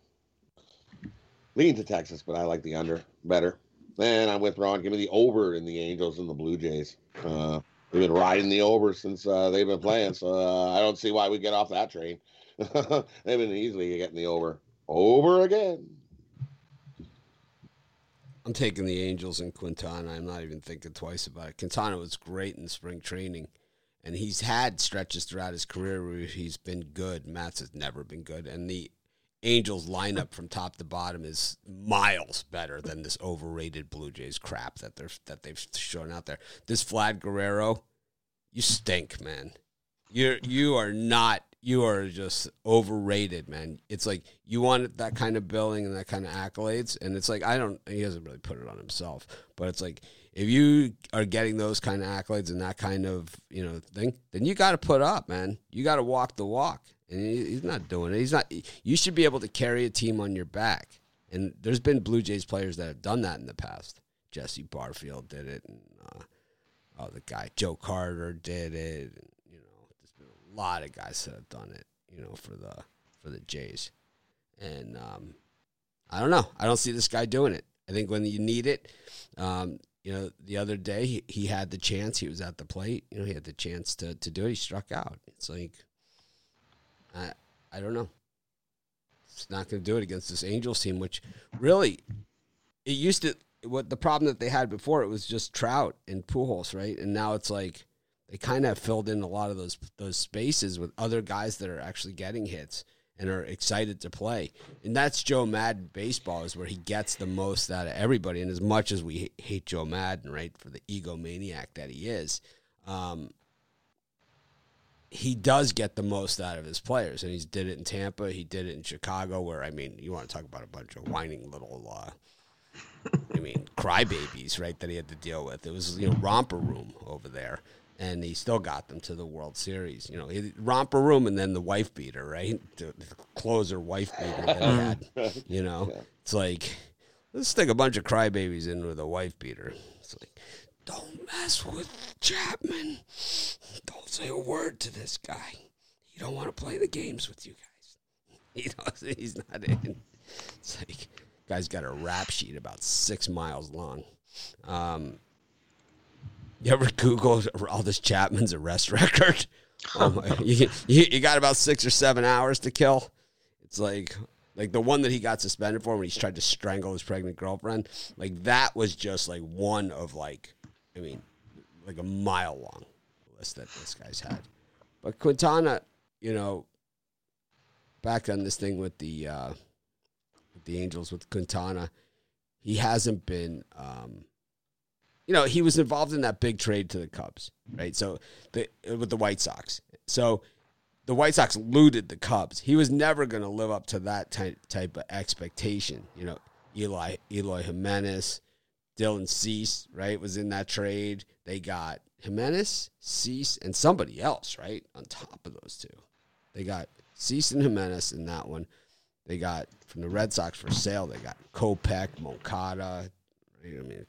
Lean to Texas, but I like the under better. And I'm with Ron. Give me the over in the Angels and the Blue Jays. Uh, they've been riding the over since uh, they've been playing, so uh, I don't see why we get off that train. they've been easily getting the over, over again. I'm taking the Angels and Quintana. I'm not even thinking twice about it. Quintana was great in spring training and he's had stretches throughout his career where he's been good. Matz has never been good, and the Angels lineup from top to bottom is miles better than this overrated Blue Jays crap that they're that they've shown out there. This Vlad Guerrero, you stink, man. You're you are not you are just overrated, man. It's like you want that kind of billing and that kind of accolades, and it's like I don't. He hasn't really put it on himself, but it's like if you are getting those kind of accolades and that kind of you know thing, then you got to put up, man. You got to walk the walk, and he's not doing it. He's not. You should be able to carry a team on your back, and there's been Blue Jays players that have done that in the past. Jesse Barfield did it, and uh, oh, the guy Joe Carter did it. And, you know, there's been a lot of guys that have done it. You know, for the for the Jays, and um, I don't know. I don't see this guy doing it. I think when you need it, um, you know, the other day he, he had the chance. He was at the plate. You know, he had the chance to, to do it. He struck out. It's like, I I don't know. It's not going to do it against this Angels team, which really, it used to. What the problem that they had before it was just Trout and Pujols, right? And now it's like they kind of filled in a lot of those those spaces with other guys that are actually getting hits and are excited to play. And that's Joe Maddon baseball is where he gets the most out of everybody. And as much as we hate Joe Maddon, right, for the egomaniac that he is, um, he does get the most out of his players. And he's did it in Tampa. He did it in Chicago, where I mean, you want to talk about a bunch of whining little. Uh, I mean, crybabies, right? That he had to deal with. It was you know romper room over there, and he still got them to the World Series. You know, he, romper room and then the wife beater, right? The, the closer wife beater that he had. You know, it's like let's stick a bunch of crybabies in with a wife beater. It's like, don't mess with Chapman. Don't say a word to this guy. He don't want to play the games with you guys. He knows he's not in. It's like guy's got a rap sheet about six miles long. Um, you ever Google Aroldis Chapman's arrest record? Oh my, you, you, you got about six or seven hours to kill. It's like like the one that he got suspended for when he tried to strangle his pregnant girlfriend. Like that was just like one of like, I mean, like a mile long list that this guy's had. But Quintana, you know, back on this thing with the uh, with the Angels with Quintana, he hasn't been. Um, you know, he was involved in that big trade to the Cubs, right? So the with the White Sox. So the White Sox looted the Cubs. He was never going to live up to that type type of expectation. You know, Eli Eloy Jimenez, Dylan Cease, right, was in that trade. They got Jimenez, Cease, and somebody else, right, on top of those two. They got Cease and Jimenez in that one. They got from the Red Sox for Sale. They got Kopech, Moncada. Right? I mean,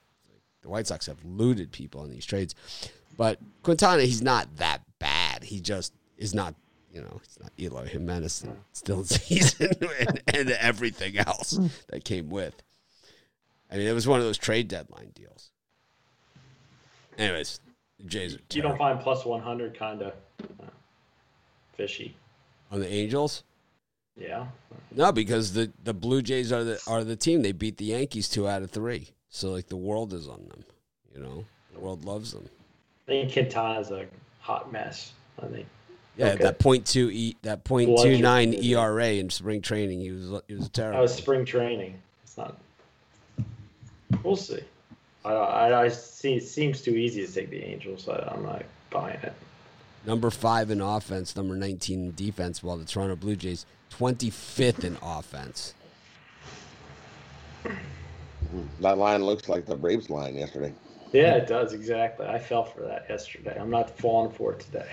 the White Sox have looted people in these trades, but Quintana, he's not that bad. He just is not. You know, it's not Eloy Jimenez and still season and, and everything else that came with. I mean, it was one of those trade deadline deals. Anyways, the Jays are. You don't find plus one hundred kind of uh, fishy on the Angels. Yeah. No, because the the Blue Jays are the are the team. They beat the Yankees two out of three. So like the world is on them. You know, the world loves them. I think Quintana's a hot mess. I think. Yeah, okay. that point two e that point two nine ERA in spring training. He was he was terrible. That was spring training. It's not. We'll see. I I, I see. It seems too easy to take the Angels. I, I'm not buying it. Number five in offense, number nineteen in defense. While the Toronto Blue Jays twenty fifth in offense. Hmm, that line looks like the Braves line yesterday. Yeah, it does exactly. I fell for that yesterday. I'm not falling for it today.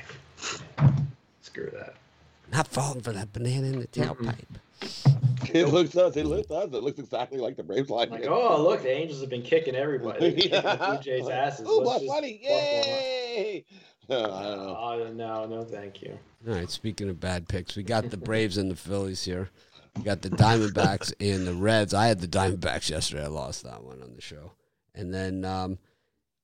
Screw that. Not falling for that banana in the tailpipe. It looks does. It looks does. It looks exactly like the Braves line. Like, oh look, the Angels have been kicking everybody. yeah. Kicking the Blue Jays asses. Oh, plus money! Yay! No, I don't know. Uh, no, no, thank you. All right. Speaking of bad picks, we got the Braves and the Phillies here. We got the Diamondbacks and the Reds. I had the Diamondbacks yesterday. I lost that one on the show. And then um,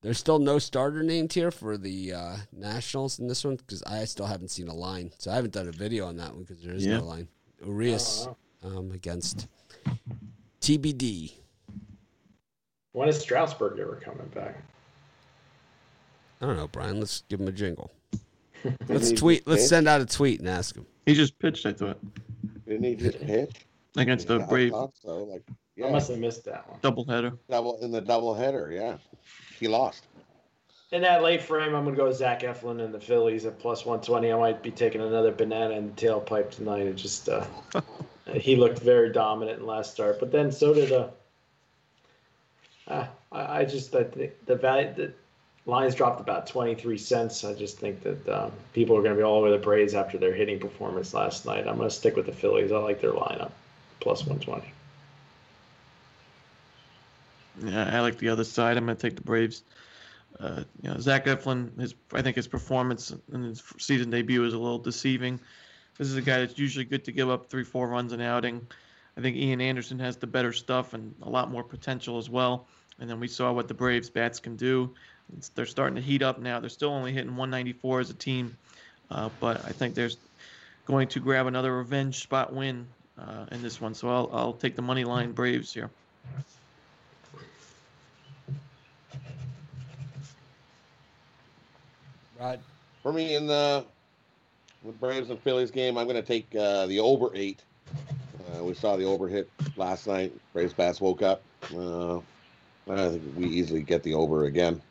there's still no starter named here for the uh, Nationals in this one because I still haven't seen a line. So I haven't done a video on that one because there is yeah. no line. Urias oh, um, against TBD. When is Strasburg ever coming back? I don't know, Brian. Let's give him a jingle. Let's tweet. Let's send out a tweet and ask him. He just pitched. I thought. Didn't he just pitch against the Braves? So, like, yeah. I must have missed that one. Double header. Double in the double header. Yeah, he lost. In that late frame, I'm going to go Zach Eflin and the Phillies at plus 120. I might be taking another banana in the tailpipe tonight. It just uh, he looked very dominant in last start, but then so did uh, uh I, I just I think the value the Lions dropped about 23 cents. I just think that um, people are going to be all over the Braves after their hitting performance last night. I'm going to stick with the Phillies. I like their lineup, plus 120. Yeah, I like the other side. I'm going to take the Braves. Uh, you know, Zach Eflin, his I think his performance in his season debut is a little deceiving. This is a guy that's usually good to give up three, four runs an outing. I think Ian Anderson has the better stuff and a lot more potential as well. And then we saw what the Braves bats can do. It's, they're starting to heat up now. They're still only hitting 194 as a team, uh, but I think there's going to grab another revenge spot win uh, in this one. So I'll, I'll take the money line Braves here. Right. For me in the with Braves and Phillies game, I'm going to take uh, the over eight. Uh, we saw the over hit last night. Braves bats woke up. Uh, I think we easily get the over again.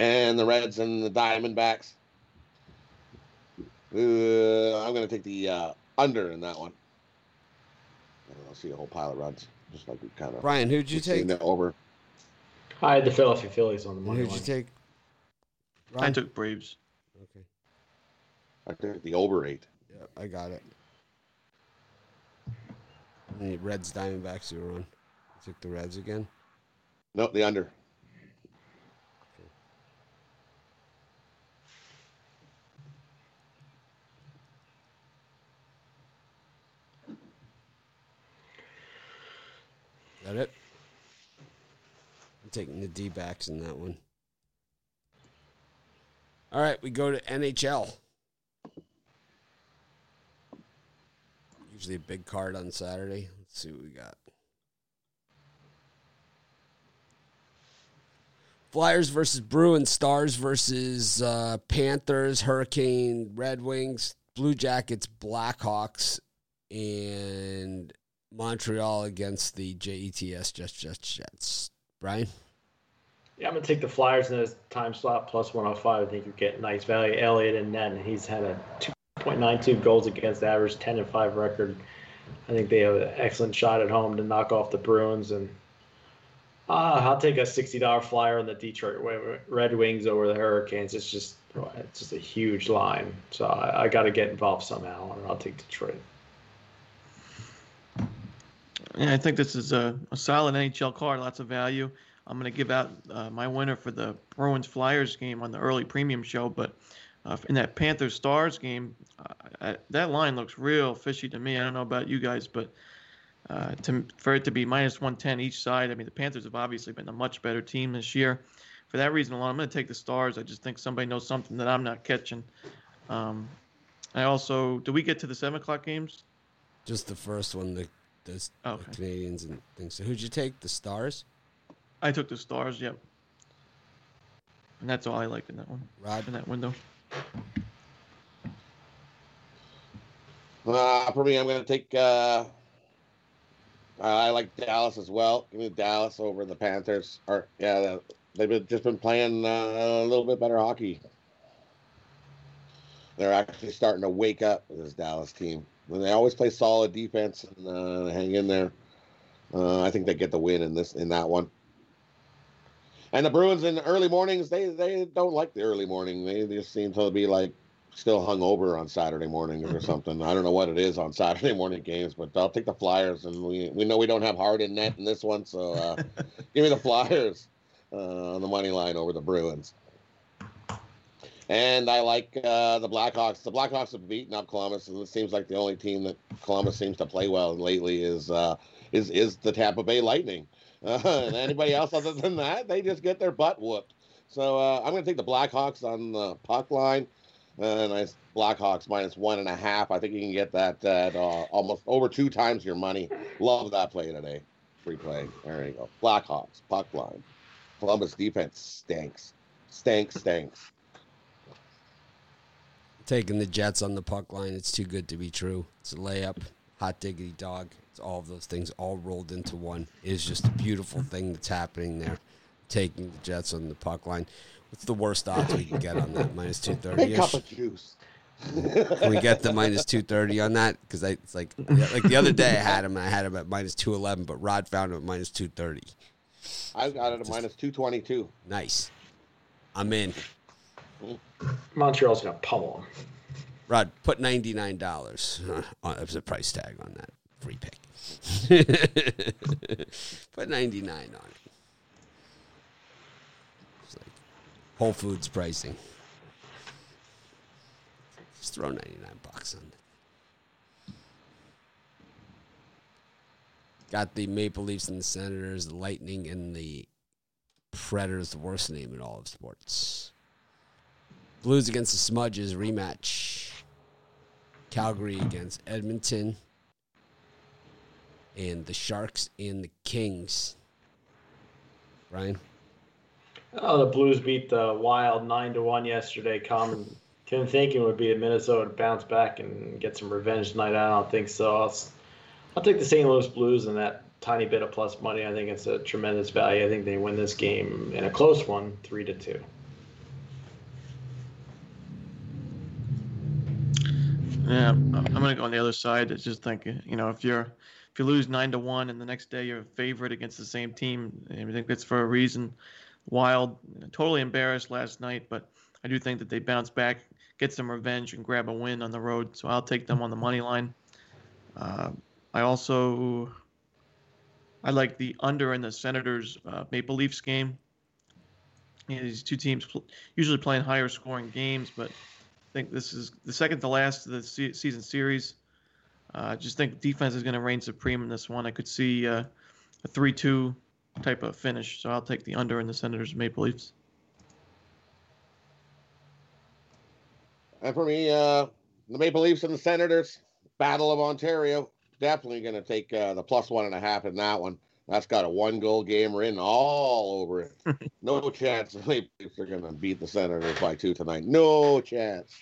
and the Reds and the Diamondbacks. Uh, I'm going to take the uh, under in that one. I'll see a whole pile of runs, just like we kind of. Brian, who'd you take? The over. I had the Philadelphia Phillies on the money Who'd line. you take? Ron? I took Braves. Okay. I took the over eight. Yeah, I got it. And the Reds Diamondbacks you were on. You took the Reds again? No, the under. that it? I'm taking the D backs in that one. All right, we go to NHL. Usually a big card on Saturday. Let's see what we got. Flyers versus Bruins, Stars versus uh, Panthers, Hurricane, Red Wings, Blue Jackets, Blackhawks, and Montreal against the JETS Jets Jets Jets. Brian? Yeah, I'm gonna take the Flyers in this time slot plus 105. I think you get nice value. Elliott and and he's had a 2.92 goals against average, 10 and 5 record. I think they have an excellent shot at home to knock off the Bruins, and uh, I'll take a $60 flyer on the Detroit Red Wings over the Hurricanes. It's just it's just a huge line, so I, I got to get involved somehow, and I'll take Detroit. Yeah, I think this is a, a solid NHL card, lots of value. I'm going to give out uh, my winner for the Bruins Flyers game on the early premium show, but uh, in that Panthers Stars game, uh, I, that line looks real fishy to me. I don't know about you guys, but uh, to, for it to be minus 110 each side, I mean, the Panthers have obviously been a much better team this year. For that reason alone, I'm going to take the Stars. I just think somebody knows something that I'm not catching. Um, I also, do we get to the 7 o'clock games? Just the first one, the, the, okay. the Canadiens and things. So who'd you take? The Stars? I took the Stars, yep. And that's all I liked in that one. Rod? In that window. Uh, for me, I'm going to take. Uh, I like Dallas as well. Give me Dallas over the Panthers. Or yeah, they've been, just been playing uh, a little bit better hockey. They're actually starting to wake up this Dallas team. When they always play solid defense and uh, hang in there, uh, I think they get the win in this in that one. And the Bruins in the early mornings, they they don't like the early morning. They just seem to be like still hung over on Saturday morning or something. I don't know what it is on Saturday morning games, but I'll take the Flyers. And we we know we don't have Hart in net in this one, so uh, give me the Flyers uh, on the money line over the Bruins. And I like uh, the Blackhawks. The Blackhawks have beaten up Columbus, and it seems like the only team that Columbus seems to play well lately is uh, is is the Tampa Bay Lightning. Uh, anybody else other than that, they just get their butt whooped. So uh, I'm going to take the Blackhawks on the puck line. Uh, nice Blackhawks minus one and a half. I think you can get that at uh, almost over two times your money. Love that play today. Free play. There you go. Blackhawks puck line. Columbus defense stinks. Stinks. Stinks. Taking the Jets on the puck line. It's too good to be true. It's a layup. Hot diggity dog. It's all of those things all rolled into one. is just a beautiful thing that's happening there. Taking the Jets on the puck line. What's the worst odds we can get on that? Minus two thirty. Cup of juice. can we get the minus two thirty on that? Because I it's like like the other day I had him. I had him at minus two eleven, but Rod found him at minus two thirty. I've got it at minus two twenty two. Nice. I'm in. Montreal's gonna pummel them. Rod, put ninety nine dollars. Uh, there's a price tag on that free pick. put ninety nine on it. It's like Whole Foods pricing. Just throw ninety nine bucks on it. Got the Maple Leafs and the Senators, the Lightning and the Predators, the worst name in all of sports. Blues against the Smudges rematch. Calgary against Edmonton, and the Sharks and the Kings. Ryan? Oh, the Blues beat the Wild nine to one yesterday. Common Tim thinking would be a Minnesota bounce back and get some revenge tonight. I don't think so. I'll, I'll take the St. Louis Blues and that tiny bit of plus money. I think it's a tremendous value. I think they win this game in a close one, three to two. Yeah, I'm gonna go on the other side. It's just think, you know, if you're if you lose nine to one and the next day you're a favorite against the same team, I think that's for a reason. Wild, totally embarrassed last night, but I do think that they bounce back, get some revenge, and grab a win on the road. So I'll take them on the money line. Uh, I also I like the under in the Senators uh, Maple Leafs game. These two teams pl- usually playing higher scoring games, but I think this is the second to last of the se- season series. I uh, just think defense is going to reign supreme in this one. I could see uh, a 3 2 type of finish, so I'll take the under in the Senators Maple Leafs. And for me, uh, the Maple Leafs and the Senators, Battle of Ontario, definitely going to take uh, the plus one and a half in that one. That's got a one goal game written all over it. no chance the Maple Leafs are going to beat the Senators by two tonight. No chance.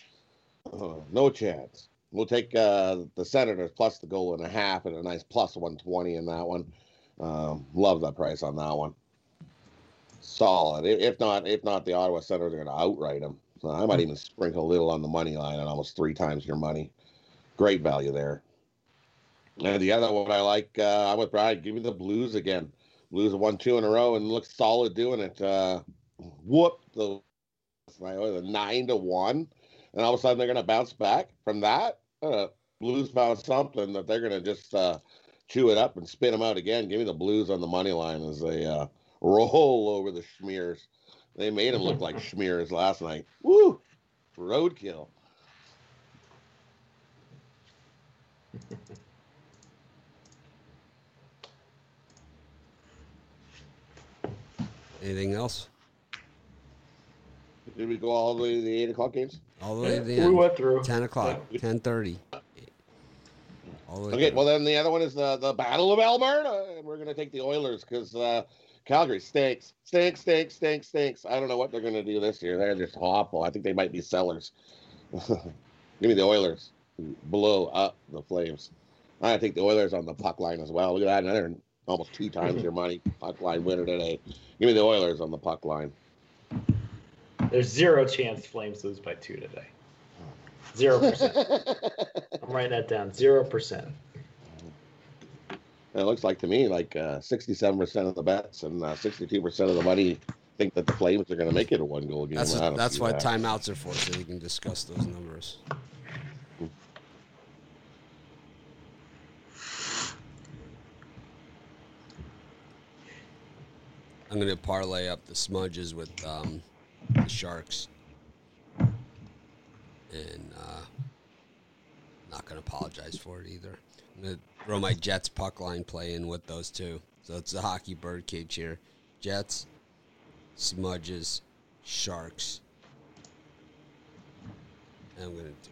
Uh, no chance. We'll take uh, the Senators plus the goal and a half and a nice plus 120 in that one. Um, love that price on that one. Solid. If not, if not, the Ottawa Senators are going to outright them. So I might even sprinkle a little on the money line and almost three times your money. Great value there. And the other one I like, uh, I'm with Brad. Give me the Blues again. Blues won two in a row and looks solid doing it. Uh, whoop the nine to one, and all of a sudden they're going to bounce back from that. Uh, Blues found something that they're going to just uh, chew it up and spin them out again. Give me the Blues on the money line as they uh, roll over the Schmears. They made them look like Schmears last night. Woo! Roadkill. Anything else? Did we go all the way to the eight o'clock games? All the way to the we end. went through ten o'clock, ten thirty. Okay, well then the other one is the the Battle of Alberta, and we're gonna take the Oilers because uh, Calgary stinks, stinks, stinks, stinks, stinks. I don't know what they're gonna do this year. They're just awful. I think they might be sellers. Give me the Oilers. Blow up the Flames. I think the Oilers on the puck line as well. Look at that, another almost two times your money puck line winner today. Give me the Oilers on the puck line. There's zero chance Flames lose by two today. Zero percent. I'm writing that down. Zero percent. It looks like to me like uh, 67% of the bets and uh, 62% of the money think that the Flames are going to make it a one goal game. That's, a, that's why that. timeouts are for, so you can discuss those numbers. I'm going to parlay up the smudges with um, Sharks. And uh, not going to apologize for it either. I'm going to throw my Jets puck line play in with those two. So it's the hockey birdcage here. Jets, smudges, Sharks. And I'm going to do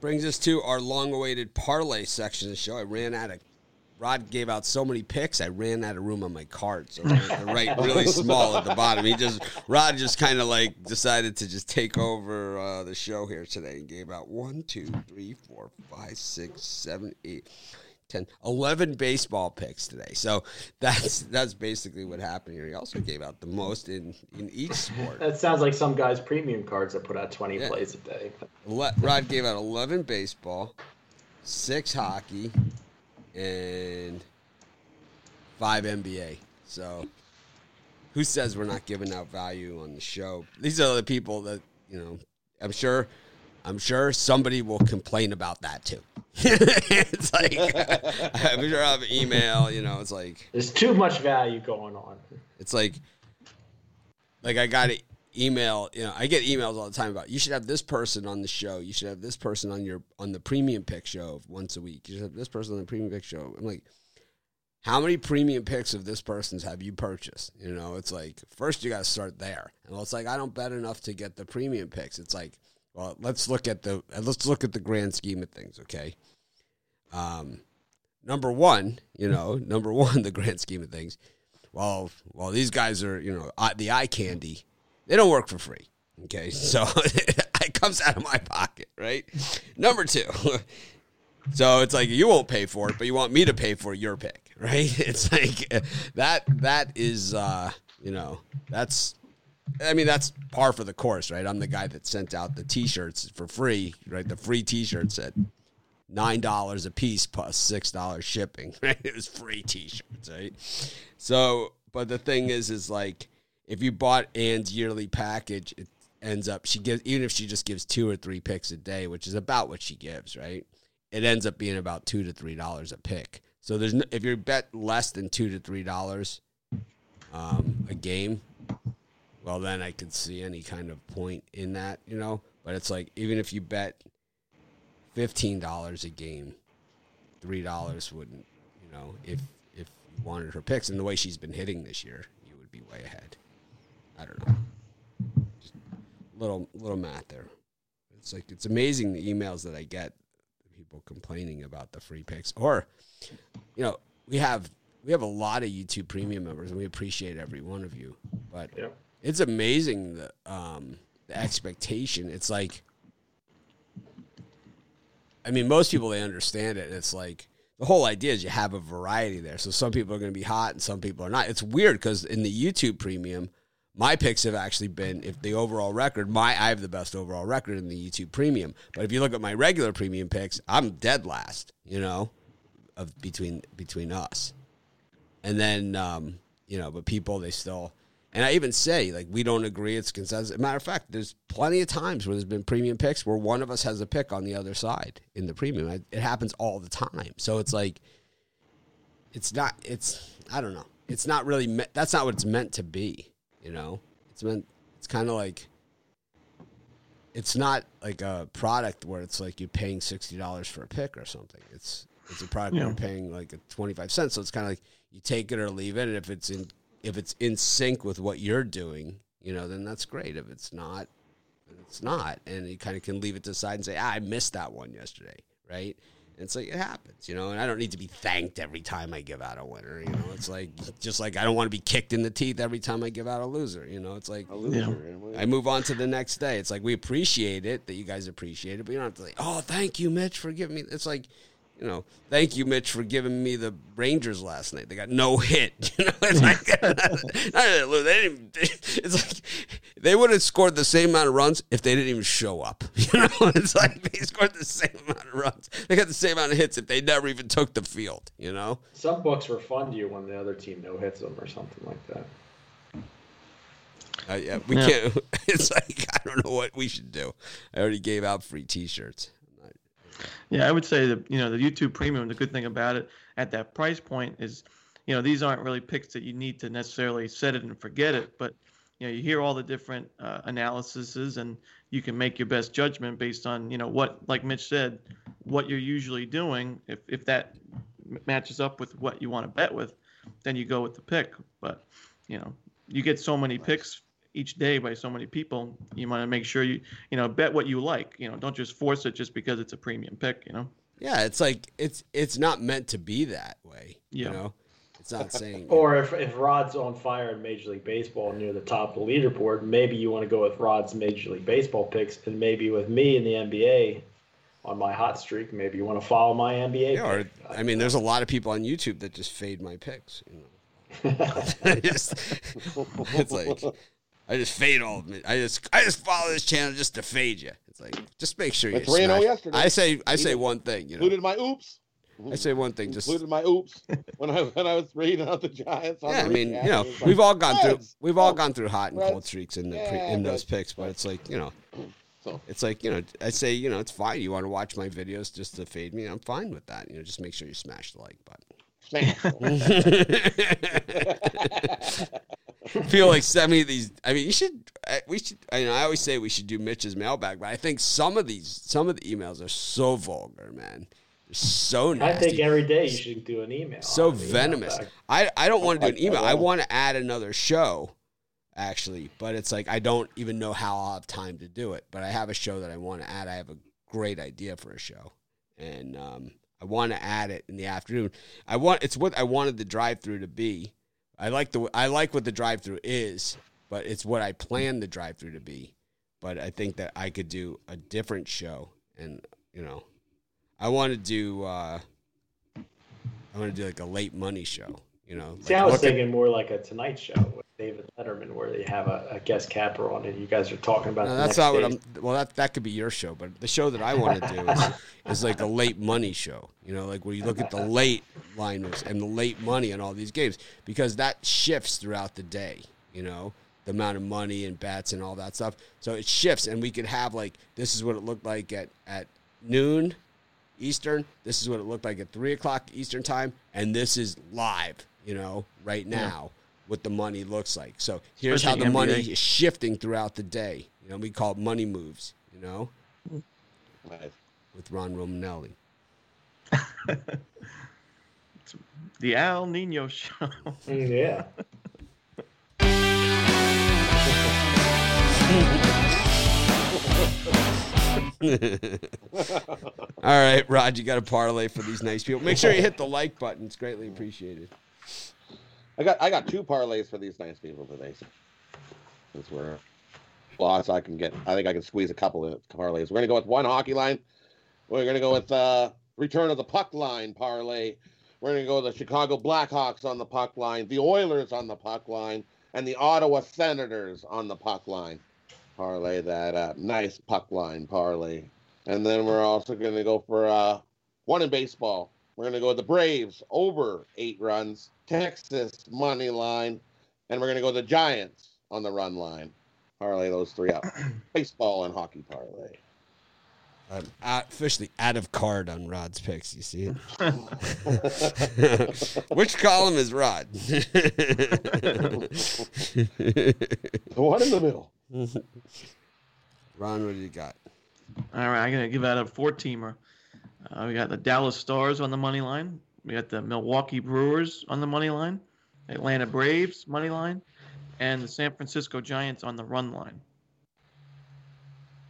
Brings us to our long awaited parlay section of the show. I ran out of Rod gave out so many picks, I ran out of room on my card. So they're right really small at the bottom. He just Rod just kind of like decided to just take over uh, the show here today and gave out one, two, three, four, five, six, seven, eight. 10, 11 baseball picks today. So that's that's basically what happened here. He also gave out the most in, in each sport. That sounds like some guys' premium cards that put out 20 yeah. plays a day. Rod gave out 11 baseball, six hockey, and five NBA. So who says we're not giving out value on the show? These are the people that, you know, I'm sure I'm sure somebody will complain about that too. it's like I'm sure I have an email, you know, it's like there's too much value going on. It's like like I got an email, you know, I get emails all the time about you should have this person on the show. You should have this person on your on the premium pick show once a week. You should have this person on the premium pick show. I'm like, how many premium picks of this person's have you purchased? You know, it's like first you got to start there. And well, it's like I don't bet enough to get the premium picks. It's like, well, let's look at the let's look at the grand scheme of things, okay? Um, number one, you know, number one, the grand scheme of things. Well, well, these guys are, you know, the eye candy they don't work for free. Okay, so it comes out of my pocket, right? Number two. So it's like you won't pay for it, but you want me to pay for your pick, right? It's like that. That is, uh, you know, that's. I mean, that's par for the course, right? I'm the guy that sent out the T-shirts for free, right? The free T-shirts at nine dollars a piece plus six dollars shipping, right? It was free T-shirts, right? So, but the thing is, is like if you bought Ann's yearly package, it ends up she gives even if she just gives two or three picks a day, which is about what she gives, right? It ends up being about two to three dollars a pick. So there's no, if you bet less than two to three dollars um, a game, well then I could see any kind of point in that, you know. But it's like even if you bet fifteen dollars a game, three dollars wouldn't, you know, if if you wanted her picks and the way she's been hitting this year, you would be way ahead. I don't know. Just little little math there. It's like it's amazing the emails that I get. people complaining about the free picks. Or, you know, we have we have a lot of YouTube Premium members, and we appreciate every one of you. But yep. it's amazing the um, the expectation. It's like, I mean, most people they understand it. And it's like the whole idea is you have a variety there. So some people are going to be hot, and some people are not. It's weird because in the YouTube Premium my picks have actually been if the overall record my i have the best overall record in the youtube premium. But if you look at my regular premium picks i'm dead last you know of between between us. And then um you know but people they still and i even say like we don't agree it's consensus. Matter of fact there's plenty of times where there's been premium picks where one of us has a pick on the other side in the premium. It happens all the time. So it's like it's not it's i don't know. It's not really me- that's not what it's meant to be you know, it's meant. It's kind of like. It's not like a product where it's like you're paying sixty dollars for a pick or something. It's it's a product yeah. where you're paying like a twenty five cents. So it's kind of like you take it or leave it. And if it's in if it's in sync with what you're doing, you know, then that's great. If it's not, it's not, and you kind of can leave it to the side and say, ah, I missed that one yesterday, right? And it's like it happens, you know, and I don't need to be thanked every time I give out a winner. You know, it's like just like I don't want to be kicked in the teeth every time I give out a loser. You know, it's like loser, I move on to the next day. It's like we appreciate it that you guys appreciate it, but you don't have to like, oh, thank you, Mitch, for giving me. It's like you know, thank you, Mitch, for giving me the Rangers last night. They got no hit. You know, it's like they didn't. It's like they would have scored the same amount of runs if they didn't even show up. You know, it's like they scored the same amount of runs. They got the same amount of hits if they never even took the field. You know, some books refund you when the other team no hits them or something like that. Uh, yeah, we yeah. can't. It's like I don't know what we should do. I already gave out free T-shirts. Yeah, I would say that you know the YouTube Premium. The good thing about it at that price point is, you know, these aren't really picks that you need to necessarily set it and forget it, but you know you hear all the different uh, analyses and you can make your best judgment based on you know what, like Mitch said, what you're usually doing. If if that matches up with what you want to bet with, then you go with the pick. But you know you get so many picks each day by so many people, you want to make sure you you know bet what you like. You know, don't just force it just because it's a premium pick. You know. Yeah, it's like it's it's not meant to be that way. Yeah. You know, it's not saying. or if if Rod's on fire in Major League Baseball near the top of the leaderboard, maybe you want to go with Rod's Major League Baseball picks, and maybe with me in the NBA on my hot streak, maybe you want to follow my NBA. Yeah, or, I mean, there's a lot of people on YouTube that just fade my picks. You know. just, it's like I just fade all. I just I just follow this channel just to fade you. It's like just make sure you. Three and oh yesterday. I say I say one thing. You know, included my oops. I say one thing. Just included my oops when I when I was reading out the Giants. Yeah, I mean, you know, we've all gone through we've all oh, gone through hot and cold streaks in the yeah, in those picks, but it's like you know, so it's like you know, I say you know, it's fine. You want to watch my videos just to fade me? I'm fine with that. You know, just make sure you smash the like button. feel like some of these. I mean, you should. We should. I, know, I always say we should do Mitch's mailbag, but I think some of these, some of the emails are so vulgar, man. They're so nasty. I think every day you should do an email. So venomous. I I don't want to do an email. I want to add another show, actually, but it's like I don't even know how I'll have time to do it. But I have a show that I want to add. I have a great idea for a show, and um, I want to add it in the afternoon. I want it's what I wanted the drive through to be I like the I like what the drive through is, but it's what I planned the drive through to be. But I think that I could do a different show, and you know, I want to do uh, I want to do like a late money show. You know, see, like, I was thinking at, more like a Tonight Show with David Letterman, where they have a, a guest capper on, and you guys are talking about. No, that's not what I'm. Well, that that could be your show, but the show that I want to do is, is like a late money show. You know, like where you look at the late liners and the late money on all these games because that shifts throughout the day. You know, the amount of money and bets and all that stuff. So it shifts, and we could have like this is what it looked like at at noon Eastern. This is what it looked like at three o'clock Eastern time, and this is live you know, right now yeah. what the money looks like. So here's Especially how the NBA. money is shifting throughout the day. You know, we call it money moves, you know, right. with Ron Romanelli. the Al Nino show. Mm, yeah. All right, Rod, you got a parlay for these nice people. Make sure you hit the like button; it's greatly appreciated. I got I got two parlays for these nice people today. Since we're well, so I can get. I think I can squeeze a couple of parlays. We're gonna go with one hockey line. We're gonna go with uh, return of the puck line parlay. We're gonna go with the Chicago Blackhawks on the puck line, the Oilers on the puck line, and the Ottawa Senators on the puck line parlay. That uh, nice puck line parlay. And then we're also gonna go for uh, one in baseball. We're gonna go with the Braves over eight runs Texas money line, and we're going to go the Giants on the run line. Parlay those three out. Baseball and hockey parlay. I'm officially out of card on Rod's picks. You see it? Which column is Rod? the one in the middle. Ron, what do you got? All right, I'm gonna give out a four teamer. Uh, we got the Dallas Stars on the money line. We got the Milwaukee Brewers on the money line, Atlanta Braves money line, and the San Francisco Giants on the run line.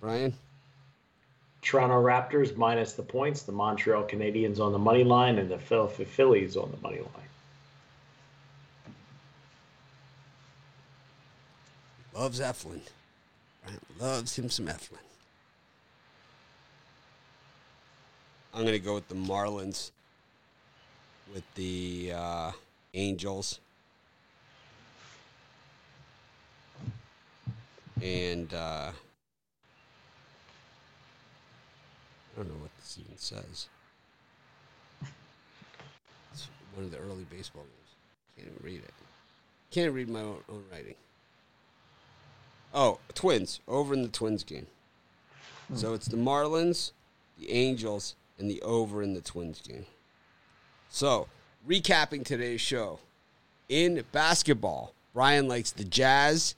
Brian? Toronto Raptors minus the points, the Montreal Canadiens on the money line, and the Philadelphia Phillies on the money line. Loves Eflin. Brian loves him some Eflin. I'm going to go with the Marlins with the uh, Angels. And uh, I don't know what this even says. It's one of the early baseball games. Can't even read it. Can't read my own, own writing. Oh, Twins over in the Twins game. So it's the Marlins, the Angels, and the over in the Twins game. So, recapping today's show. In basketball, Brian likes the Jazz,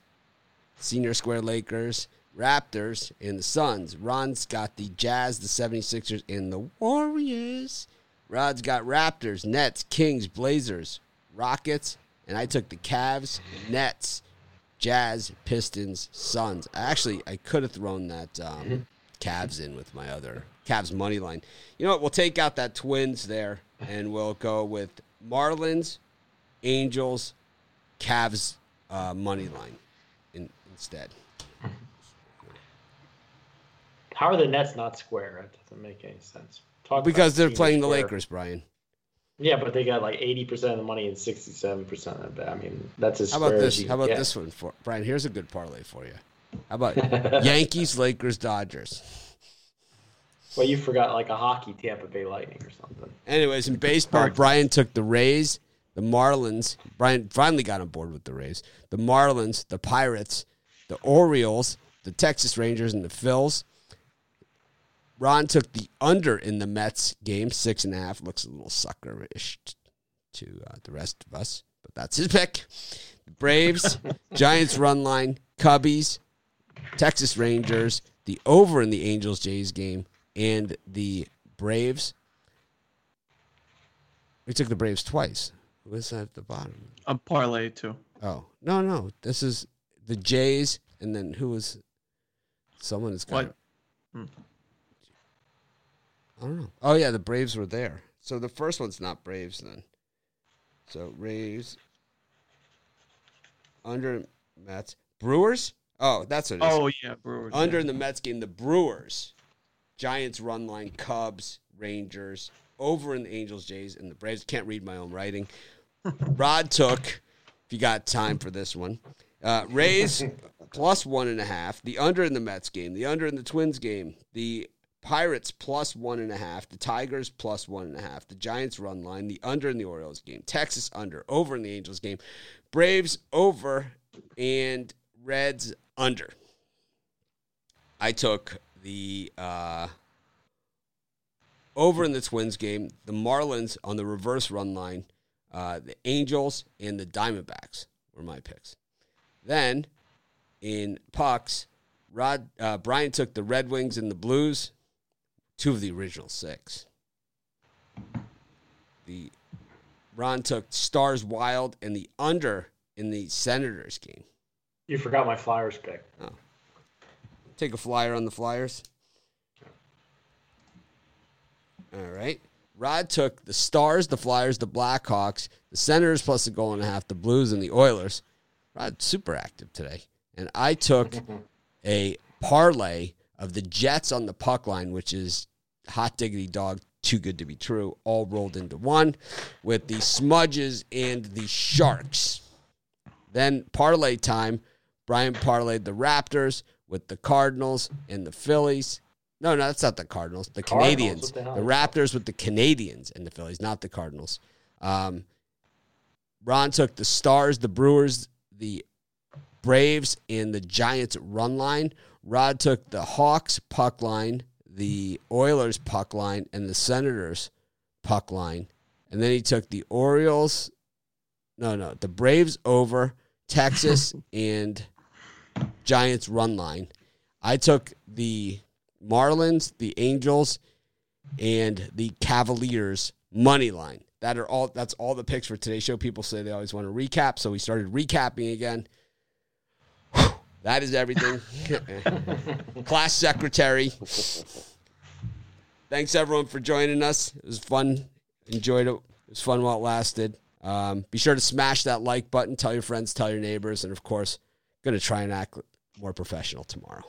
Senior Square Lakers, Raptors, and the Suns. Ron's got the Jazz, the 76ers, and the Warriors. Rod's got Raptors, Nets, Kings, Blazers, Rockets, and I took the Cavs, Nets, Jazz, Pistons, Suns. Actually, I could have thrown that um, Cavs in with my other Cavs money line. You know what? We'll take out that Twins there and we'll go with Marlins, Angels, Cavs uh, money line in, instead. How are the Nets not square? That doesn't make any sense. Talk because they're playing square. the Lakers, Brian. Yeah, but they got like eighty percent of the money and sixty-seven percent of it. I mean, that's as How about this? How about get. this one, for Brian? Here's a good parlay for you. How about Yankees, Lakers, Dodgers? Well, you forgot like a hockey Tampa Bay Lightning or something. Anyways, in baseball, Brian took the Rays, the Marlins. Brian finally got on board with the Rays. The Marlins, the Pirates, the Orioles, the Texas Rangers, and the Phils. Ron took the under in the Mets game, six and a half. Looks a little suckerish to uh, the rest of us, but that's his pick. The Braves, Giants run line, Cubbies, Texas Rangers, the over in the Angels Jays game, and the Braves. We took the Braves twice. Who is that at the bottom? A parlay too. Oh no, no. This is the Jays, and then who was someone is got. Hmm. I don't know. Oh yeah, the Braves were there. So the first one's not Braves then. So Rays under Mets Brewers. Oh, that's what it is. Oh yeah, Brewers. Under yeah. in the Mets game, the Brewers Giants run line, Cubs, Rangers, over in the Angels, Jays, and the Braves. Can't read my own writing. Rod took, if you got time for this one, uh, Rays plus one and a half, the under in the Mets game, the under in the Twins game, the Pirates plus one and a half, the Tigers plus one and a half, the Giants run line, the under in the Orioles game, Texas under, over in the Angels game, Braves over, and Reds under. I took the uh, over in the Twins game, the Marlins on the reverse run line, uh, the Angels and the Diamondbacks were my picks. Then in pucks, Rod uh, Brian took the Red Wings and the Blues, two of the original six. The Ron took Stars Wild and the under in the Senators game. You forgot my Flyers pick. Oh. Take a flyer on the Flyers. All right. Rod took the Stars, the Flyers, the Blackhawks, the Senators plus a goal and a half, the Blues, and the Oilers. Rod super active today. And I took a parlay of the Jets on the puck line, which is hot diggity dog, too good to be true, all rolled into one with the Smudges and the Sharks. Then parlay time. Brian parlayed the Raptors with the Cardinals and the Phillies. No, no, that's not the Cardinals. The Cardinals, Canadiens. The, the, Raptors with the Canadiens and the Phillies, not the Cardinals. Um, Ron took the Stars, the Brewers, the Braves, and the Giants run line. Rod took the Hawks puck line, the Oilers puck line, and the Senators puck line. And then he took the Orioles. No, no, the Braves over, Texas, and Giants run line. I took the Marlins, the Angels, and the Cavaliers money line. That are all. That's all the picks for today's show. People say they always want to recap, so we started recapping again. that is everything. Class secretary. Thanks everyone for joining us. It was fun. Enjoyed it. It was fun while it lasted. Um, be sure to smash that like button. Tell your friends. Tell your neighbors, and of course, going to try and act more professional tomorrow.